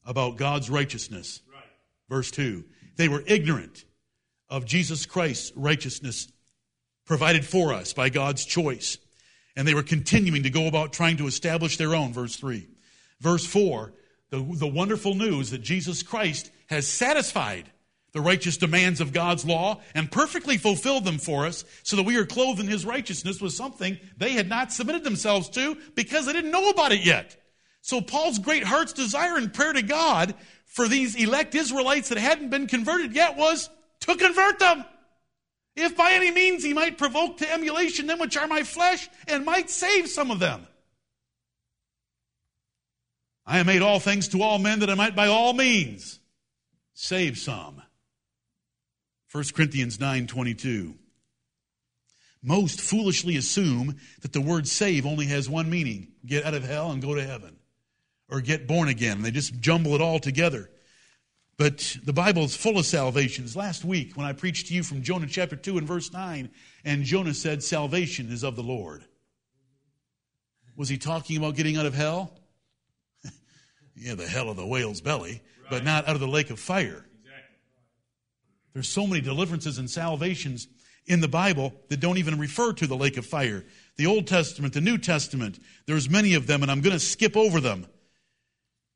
about God's righteousness. Right. Verse 2 They were ignorant of Jesus Christ's righteousness provided for us by God's choice. And they were continuing to go about trying to establish their own. Verse 3. Verse 4 the, the wonderful news that Jesus Christ has satisfied the righteous demands of God's law and perfectly fulfilled them for us so that we are clothed in his righteousness was something they had not submitted themselves to because they didn't know about it yet. So Paul's great heart's desire and prayer to God for these elect Israelites that hadn't been converted yet was to convert them. If by any means he might provoke to emulation them which are my flesh and might save some of them. I have made all things to all men that I might by all means save some. 1 Corinthians 9:22. Most foolishly assume that the word save only has one meaning, get out of hell and go to heaven or get born again. They just jumble it all together. But the Bible is full of salvations. Last week, when I preached to you from Jonah chapter 2 and verse 9, and Jonah said, Salvation is of the Lord. Was he talking about getting out of hell? yeah, the hell of the whale's belly, right. but not out of the lake of fire. There's so many deliverances and salvations in the Bible that don't even refer to the lake of fire. The Old Testament, the New Testament, there's many of them, and I'm going to skip over them.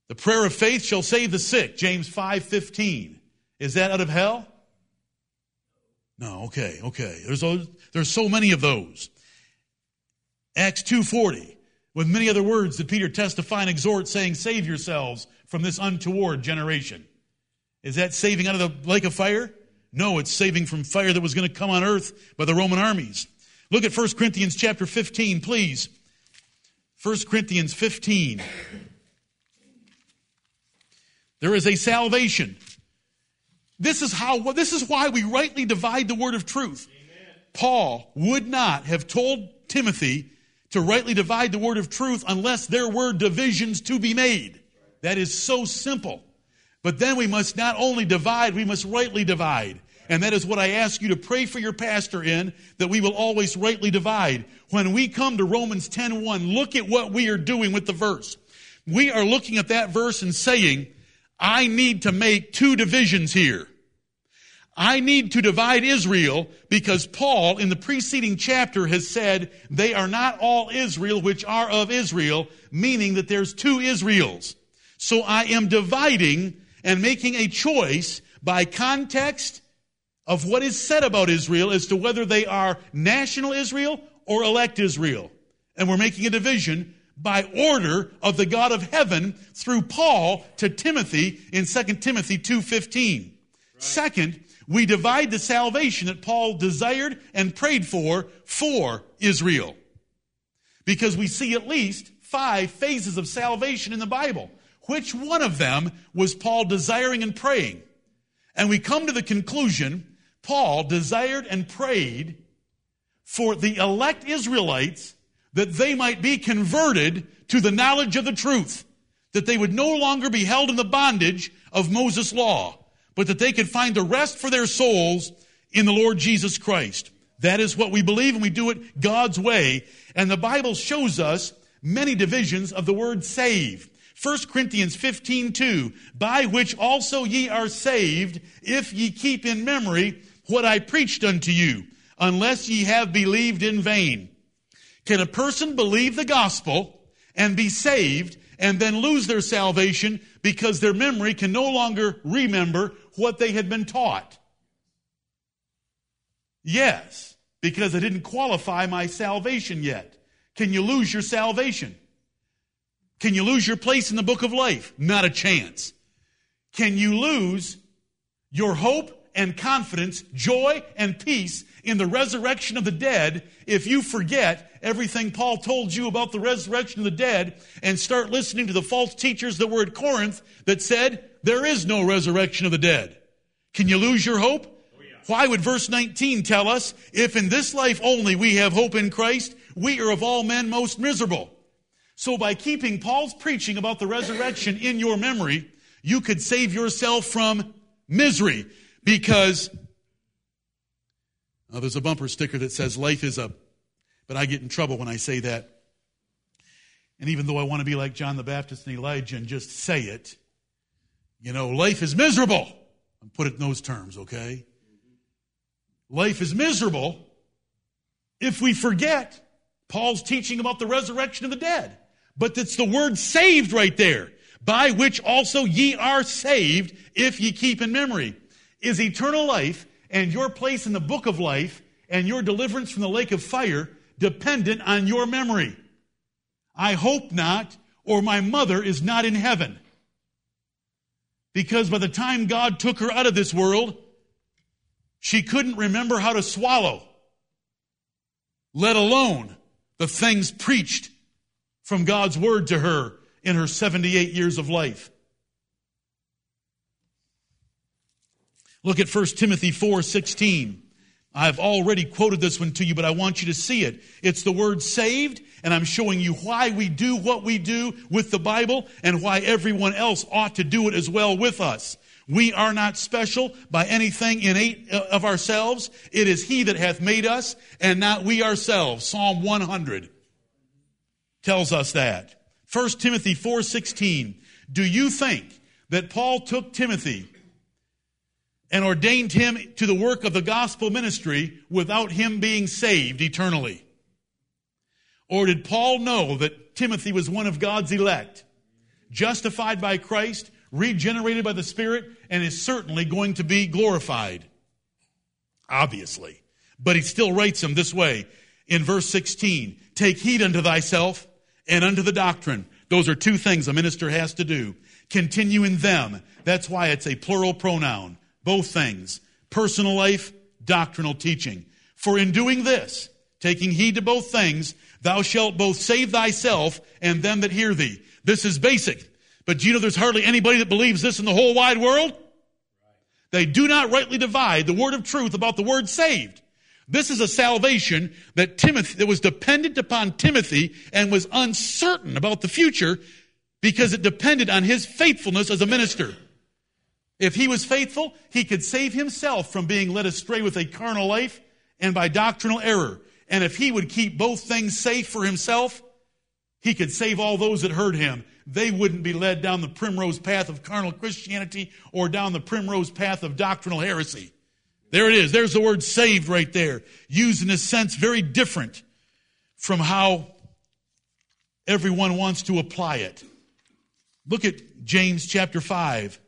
The prayer of faith shall save the sick, James 5:15. Is that out of hell? No, okay, okay. There's there's so many of those. Acts 2:40, with many other words did Peter testify and exhort, saying, Save yourselves from this untoward generation. Is that saving out of the lake of fire? No, it's saving from fire that was going to come on earth by the Roman armies. Look at 1 Corinthians chapter 15, please. 1 Corinthians 15. There is a salvation. This is how this is why we rightly divide the word of truth. Amen. Paul would not have told Timothy to rightly divide the word of truth unless there were divisions to be made. That is so simple. But then we must not only divide, we must rightly divide. And that is what I ask you to pray for your pastor in, that we will always rightly divide. When we come to Romans 10.1, look at what we are doing with the verse. We are looking at that verse and saying, I need to make two divisions here. I need to divide Israel because Paul in the preceding chapter has said they are not all Israel which are of Israel, meaning that there's two Israels. So I am dividing and making a choice by context of what is said about Israel as to whether they are national Israel or elect Israel. And we're making a division by order of the God of heaven through Paul to Timothy in 2 Timothy 2:15. Right. Second, we divide the salvation that Paul desired and prayed for for Israel. Because we see at least five phases of salvation in the Bible. Which one of them was Paul desiring and praying? And we come to the conclusion Paul desired and prayed for the elect Israelites that they might be converted to the knowledge of the truth, that they would no longer be held in the bondage of Moses' law, but that they could find the rest for their souls in the Lord Jesus Christ. That is what we believe and we do it God's way. And the Bible shows us many divisions of the word save. 1 Corinthians 15, 2, by which also ye are saved, if ye keep in memory what I preached unto you, unless ye have believed in vain. Can a person believe the gospel and be saved and then lose their salvation because their memory can no longer remember what they had been taught? Yes, because I didn't qualify my salvation yet. Can you lose your salvation? Can you lose your place in the book of life? Not a chance. Can you lose your hope and confidence, joy and peace in the resurrection of the dead if you forget everything Paul told you about the resurrection of the dead and start listening to the false teachers that were at Corinth that said there is no resurrection of the dead? Can you lose your hope? Why would verse 19 tell us, if in this life only we have hope in Christ, we are of all men most miserable? So by keeping Paul's preaching about the resurrection in your memory, you could save yourself from misery because uh, there's a bumper sticker that says life is a, but I get in trouble when I say that. And even though I want to be like John the Baptist and Elijah and just say it, you know, life is miserable. I'll put it in those terms, okay? Life is miserable if we forget Paul's teaching about the resurrection of the dead. But it's the word saved right there, by which also ye are saved if ye keep in memory. Is eternal life and your place in the book of life and your deliverance from the lake of fire dependent on your memory? I hope not, or my mother is not in heaven. Because by the time God took her out of this world, she couldn't remember how to swallow, let alone the things preached from God's word to her in her 78 years of life. Look at 1 Timothy 4 16. I've already quoted this one to you, but I want you to see it. It's the word saved, and I'm showing you why we do what we do with the Bible and why everyone else ought to do it as well with us. We are not special by anything innate uh, of ourselves. It is He that hath made us, and not we ourselves. Psalm 100 tells us that. 1 Timothy 4:16. Do you think that Paul took Timothy and ordained him to the work of the gospel ministry without him being saved eternally? Or did Paul know that Timothy was one of God's elect, justified by Christ, regenerated by the Spirit, and is certainly going to be glorified? Obviously. But he still writes him this way in verse 16 Take heed unto thyself and unto the doctrine. Those are two things a minister has to do. Continue in them. That's why it's a plural pronoun. Both things. Personal life, doctrinal teaching. For in doing this, taking heed to both things, thou shalt both save thyself and them that hear thee. This is basic. But do you know there's hardly anybody that believes this in the whole wide world? They do not rightly divide the word of truth about the word saved. This is a salvation that Timothy, that was dependent upon Timothy and was uncertain about the future because it depended on his faithfulness as a minister. If he was faithful, he could save himself from being led astray with a carnal life and by doctrinal error. And if he would keep both things safe for himself, he could save all those that heard him. They wouldn't be led down the primrose path of carnal Christianity or down the primrose path of doctrinal heresy. There it is. There's the word saved right there. Used in a sense very different from how everyone wants to apply it. Look at James chapter 5.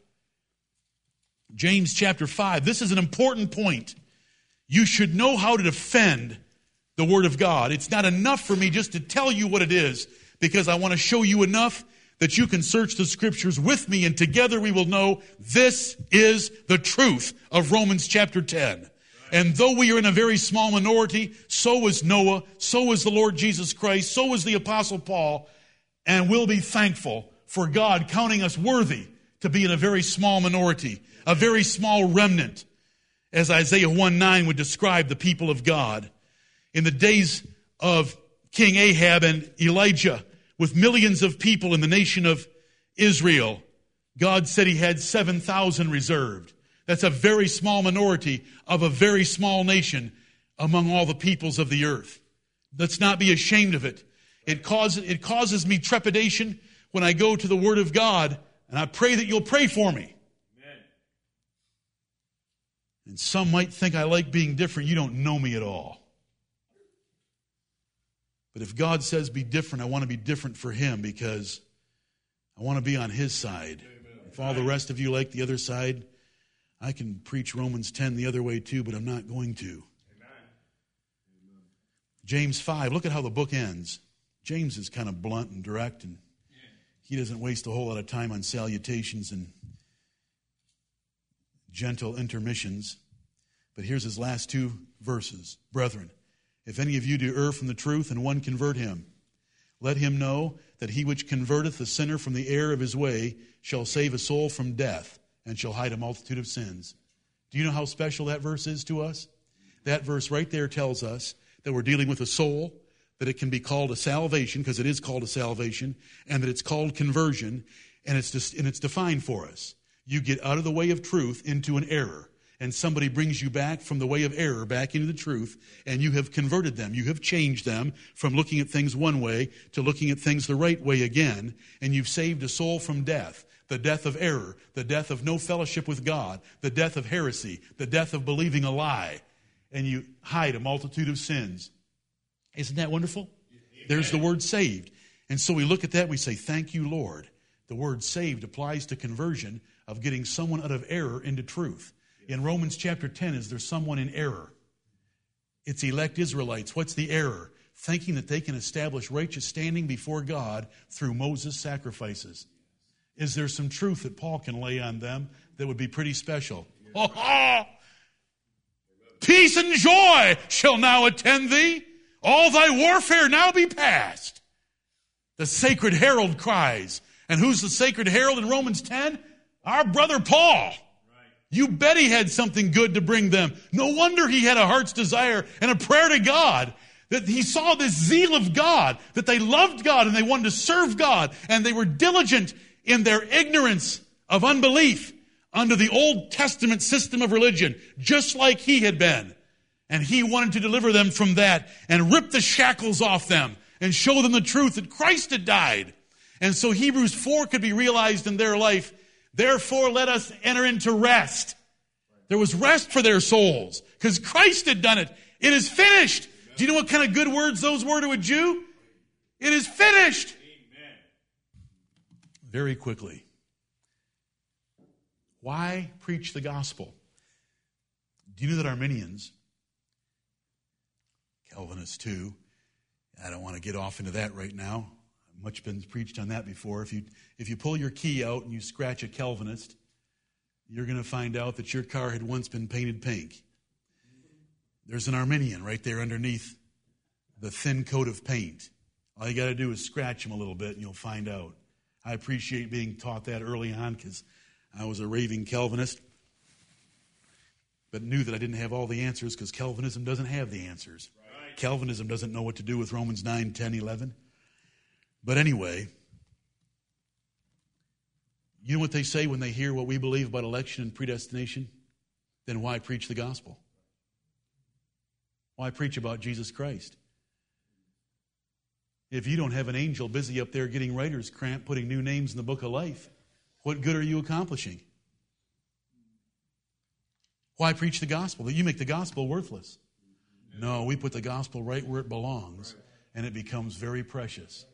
James chapter 5. This is an important point. You should know how to defend the Word of God. It's not enough for me just to tell you what it is because I want to show you enough that you can search the scriptures with me and together we will know this is the truth of Romans chapter 10. And though we are in a very small minority, so was Noah, so was the Lord Jesus Christ, so was the apostle Paul, and we'll be thankful for God counting us worthy to be in a very small minority, a very small remnant, as Isaiah 1 9 would describe the people of God. In the days of King Ahab and Elijah, with millions of people in the nation of Israel, God said he had 7,000 reserved. That's a very small minority of a very small nation among all the peoples of the earth. Let's not be ashamed of it. It causes, it causes me trepidation when I go to the Word of God, and I pray that you'll pray for me. And some might think I like being different. You don't know me at all. But if God says be different, I want to be different for Him because I want to be on His side. Amen. If all the rest of you like the other side, I can preach Romans 10 the other way too, but I'm not going to. Amen. James 5, look at how the book ends. James is kind of blunt and direct, and he doesn't waste a whole lot of time on salutations and gentle intermissions. But here's his last two verses Brethren, if any of you do err from the truth and one convert him, let him know that he which converteth the sinner from the error of his way shall save a soul from death and shall hide a multitude of sins. Do you know how special that verse is to us? That verse right there tells us that we're dealing with a soul, that it can be called a salvation, because it is called a salvation, and that it's called conversion, and it's, just, and it's defined for us. You get out of the way of truth into an error and somebody brings you back from the way of error back into the truth, and you have converted them. You have changed them from looking at things one way to looking at things the right way again, and you've saved a soul from death the death of error, the death of no fellowship with God, the death of heresy, the death of believing a lie, and you hide a multitude of sins. Isn't that wonderful? There's the word saved. And so we look at that, we say, Thank you, Lord. The word saved applies to conversion of getting someone out of error into truth. In Romans chapter 10, is there someone in error? It's elect Israelites. What's the error? Thinking that they can establish righteous standing before God through Moses' sacrifices. Is there some truth that Paul can lay on them that would be pretty special? Peace and joy shall now attend thee. All thy warfare now be past. The sacred herald cries. And who's the sacred herald in Romans 10? Our brother Paul. You bet he had something good to bring them. No wonder he had a heart's desire and a prayer to God that he saw this zeal of God, that they loved God and they wanted to serve God and they were diligent in their ignorance of unbelief under the Old Testament system of religion, just like he had been. And he wanted to deliver them from that and rip the shackles off them and show them the truth that Christ had died. And so Hebrews 4 could be realized in their life Therefore, let us enter into rest. There was rest for their souls because Christ had done it. It is finished. Do you know what kind of good words those were to a Jew? It is finished. Amen. Very quickly. Why preach the gospel? Do you know that Arminians, Calvinists too, I don't want to get off into that right now much been preached on that before. If you, if you pull your key out and you scratch a Calvinist, you're going to find out that your car had once been painted pink. There's an Arminian right there underneath the thin coat of paint. All you got to do is scratch him a little bit and you'll find out. I appreciate being taught that early on because I was a raving Calvinist, but knew that I didn't have all the answers because Calvinism doesn't have the answers. Right. Calvinism doesn't know what to do with Romans 9, 10, 11. But anyway, you know what they say when they hear what we believe about election and predestination? Then why preach the gospel? Why preach about Jesus Christ? If you don't have an angel busy up there getting writer's cramp, putting new names in the book of life, what good are you accomplishing? Why preach the gospel? You make the gospel worthless. No, we put the gospel right where it belongs, and it becomes very precious.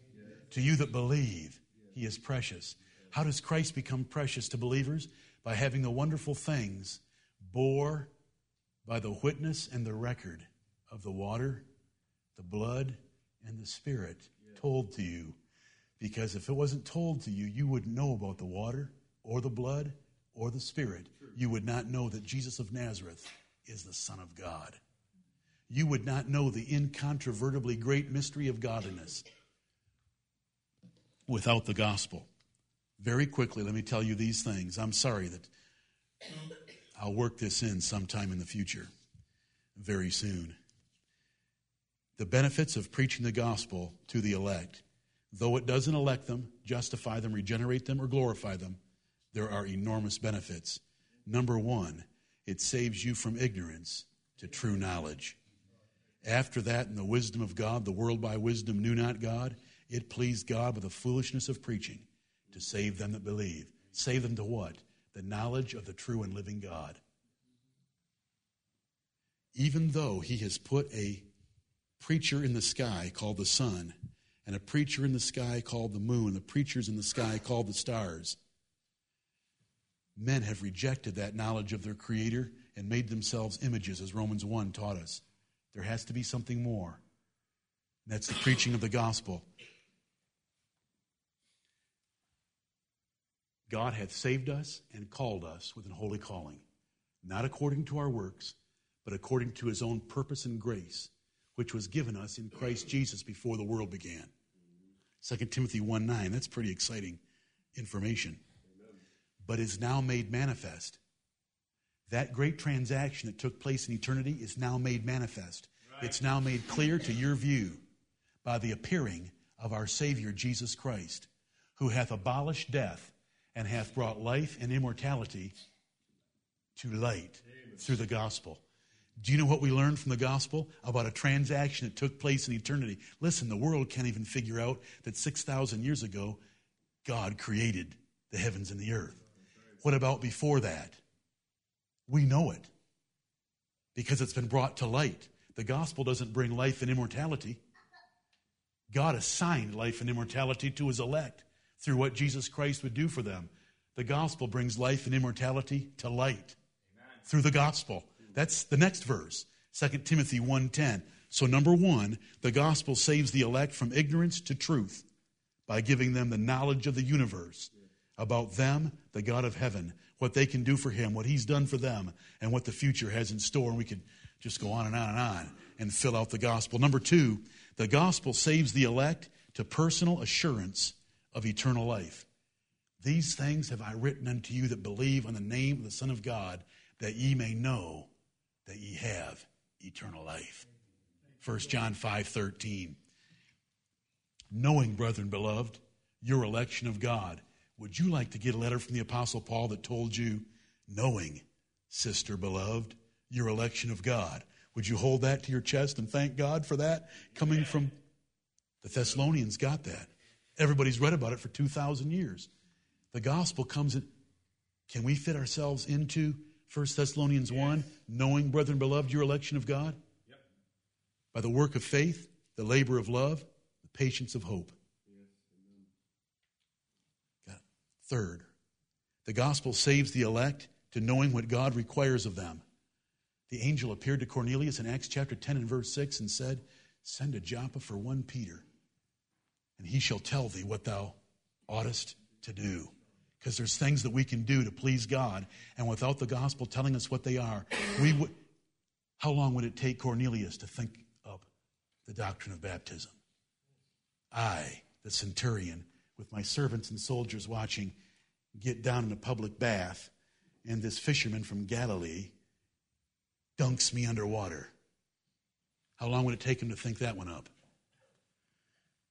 To you that believe, he is precious. How does Christ become precious to believers? By having the wonderful things bore by the witness and the record of the water, the blood, and the Spirit told to you. Because if it wasn't told to you, you wouldn't know about the water or the blood or the Spirit. You would not know that Jesus of Nazareth is the Son of God. You would not know the incontrovertibly great mystery of godliness without the gospel. Very quickly, let me tell you these things. I'm sorry that I'll work this in sometime in the future, very soon. The benefits of preaching the gospel to the elect, though it doesn't elect them, justify them, regenerate them, or glorify them, there are enormous benefits. Number one, it saves you from ignorance to true knowledge. After that, in the wisdom of God, the world by wisdom knew not God. It pleased God with the foolishness of preaching to save them that believe. Save them to what? The knowledge of the true and living God. Even though he has put a preacher in the sky called the sun, and a preacher in the sky called the moon, and the preachers in the sky called the stars, men have rejected that knowledge of their Creator and made themselves images, as Romans 1 taught us. There has to be something more. And That's the preaching of the gospel. God hath saved us and called us with an holy calling, not according to our works, but according to his own purpose and grace, which was given us in Christ Jesus before the world began. 2 Timothy 1 9, that's pretty exciting information. But is now made manifest. That great transaction that took place in eternity is now made manifest. Right. It's now made clear to your view by the appearing of our Savior Jesus Christ, who hath abolished death and hath brought life and immortality to light through the gospel. Do you know what we learned from the gospel about a transaction that took place in eternity? Listen, the world can't even figure out that 6,000 years ago, God created the heavens and the earth. What about before that? We know it because it's been brought to light. The gospel doesn't bring life and immortality. God assigned life and immortality to his elect through what Jesus Christ would do for them. The gospel brings life and immortality to light Amen. through the gospel. That's the next verse, 2 Timothy 1:10. So number 1, the gospel saves the elect from ignorance to truth by giving them the knowledge of the universe about them, the God of heaven, what they can do for him, what he's done for them, and what the future has in store. And we could just go on and on and on and fill out the gospel. Number 2, the gospel saves the elect to personal assurance of eternal life. These things have I written unto you that believe on the name of the Son of God, that ye may know that ye have eternal life. 1 John 5 13. Knowing, brethren beloved, your election of God, would you like to get a letter from the Apostle Paul that told you, knowing, sister beloved, your election of God? Would you hold that to your chest and thank God for that coming from the Thessalonians? Got that. Everybody's read about it for 2,000 years. The gospel comes in. Can we fit ourselves into 1 Thessalonians 1, knowing, brethren beloved, your election of God? Yep. By the work of faith, the labor of love, the patience of hope. Yes. Third, the gospel saves the elect to knowing what God requires of them. The angel appeared to Cornelius in Acts chapter 10 and verse 6 and said, Send a Joppa for one Peter and he shall tell thee what thou oughtest to do. Because there's things that we can do to please God, and without the gospel telling us what they are, we would. How long would it take Cornelius to think up the doctrine of baptism? I, the centurion, with my servants and soldiers watching, get down in a public bath, and this fisherman from Galilee dunks me underwater. How long would it take him to think that one up?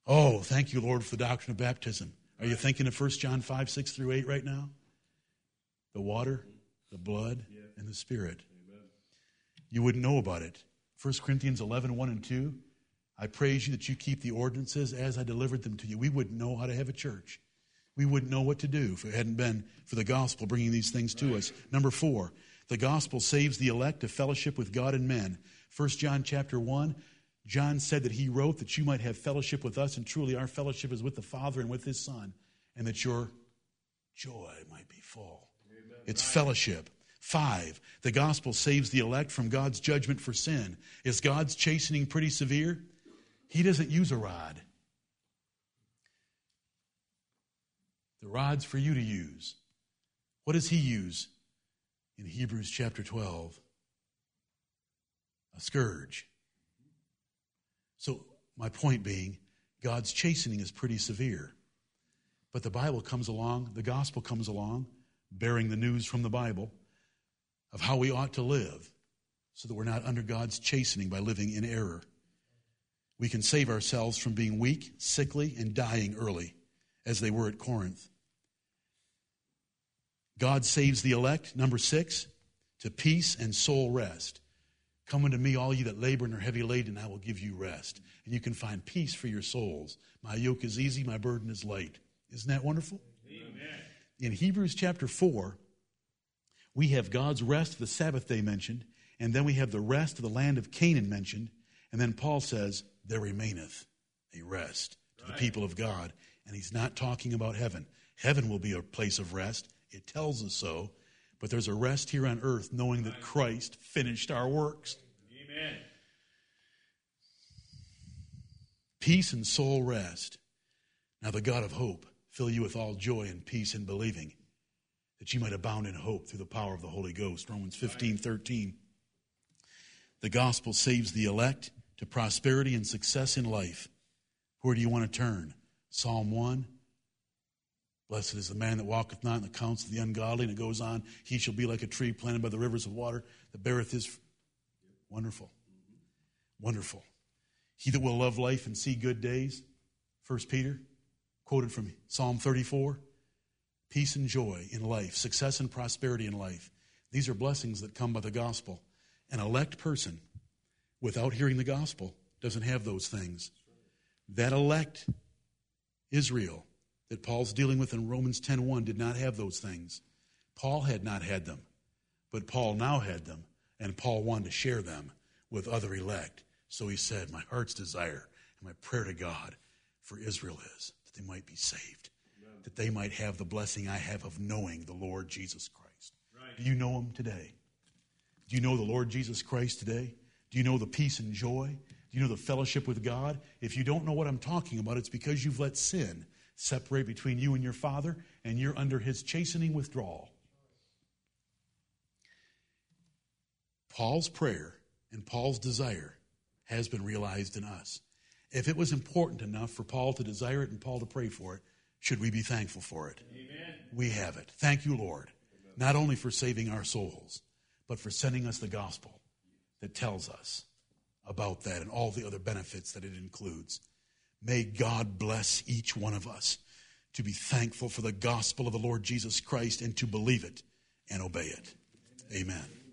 Oh, thank you, Lord, for the doctrine of baptism. Are you thinking of 1 John 5, 6 through 8 right now? The water, the blood, and the Spirit. You wouldn't know about it. 1 Corinthians 11, 1 and 2. I praise you that you keep the ordinances as I delivered them to you. We wouldn't know how to have a church. We wouldn't know what to do if it hadn't been for the gospel bringing these things to us. Number four, the gospel saves the elect to fellowship with God and men. 1 John chapter 1, John said that he wrote that you might have fellowship with us, and truly our fellowship is with the Father and with his Son, and that your joy might be full. Amen. It's fellowship. Five, the gospel saves the elect from God's judgment for sin. Is God's chastening pretty severe? He doesn't use a rod. The rod's for you to use. What does he use in Hebrews chapter 12? A scourge. So, my point being, God's chastening is pretty severe. But the Bible comes along, the gospel comes along, bearing the news from the Bible of how we ought to live so that we're not under God's chastening by living in error. We can save ourselves from being weak, sickly, and dying early, as they were at Corinth. God saves the elect, number six, to peace and soul rest. Come unto me, all ye that labor and are heavy laden, I will give you rest. And you can find peace for your souls. My yoke is easy, my burden is light. Isn't that wonderful? Amen. In Hebrews chapter 4, we have God's rest of the Sabbath day mentioned, and then we have the rest of the land of Canaan mentioned, and then Paul says, There remaineth a rest to right. the people of God. And he's not talking about heaven. Heaven will be a place of rest. It tells us so. But there's a rest here on earth knowing that Christ finished our works. Amen. Peace and soul rest. Now, the God of hope fill you with all joy and peace in believing, that you might abound in hope through the power of the Holy Ghost. Romans 15, 13. The gospel saves the elect to prosperity and success in life. Where do you want to turn? Psalm 1. Blessed is the man that walketh not in the counsel of the ungodly, and it goes on. He shall be like a tree planted by the rivers of water that beareth his. Wonderful. Wonderful. He that will love life and see good days. First Peter, quoted from Psalm 34. Peace and joy in life, success and prosperity in life. These are blessings that come by the gospel. An elect person, without hearing the gospel, doesn't have those things. That elect Israel that Paul's dealing with in Romans 10:1 did not have those things. Paul had not had them, but Paul now had them, and Paul wanted to share them with other elect. So he said, "My heart's desire and my prayer to God for Israel is that they might be saved, Amen. that they might have the blessing I have of knowing the Lord Jesus Christ." Right. Do you know him today? Do you know the Lord Jesus Christ today? Do you know the peace and joy? Do you know the fellowship with God? If you don't know what I'm talking about, it's because you've let sin separate between you and your Father, and you're under His chastening withdrawal. Paul's prayer and Paul's desire has been realized in us. If it was important enough for Paul to desire it and Paul to pray for it, should we be thankful for it? Amen. We have it. Thank you, Lord, not only for saving our souls, but for sending us the gospel that tells us about that and all the other benefits that it includes. May God bless each one of us to be thankful for the gospel of the Lord Jesus Christ and to believe it and obey it. Amen.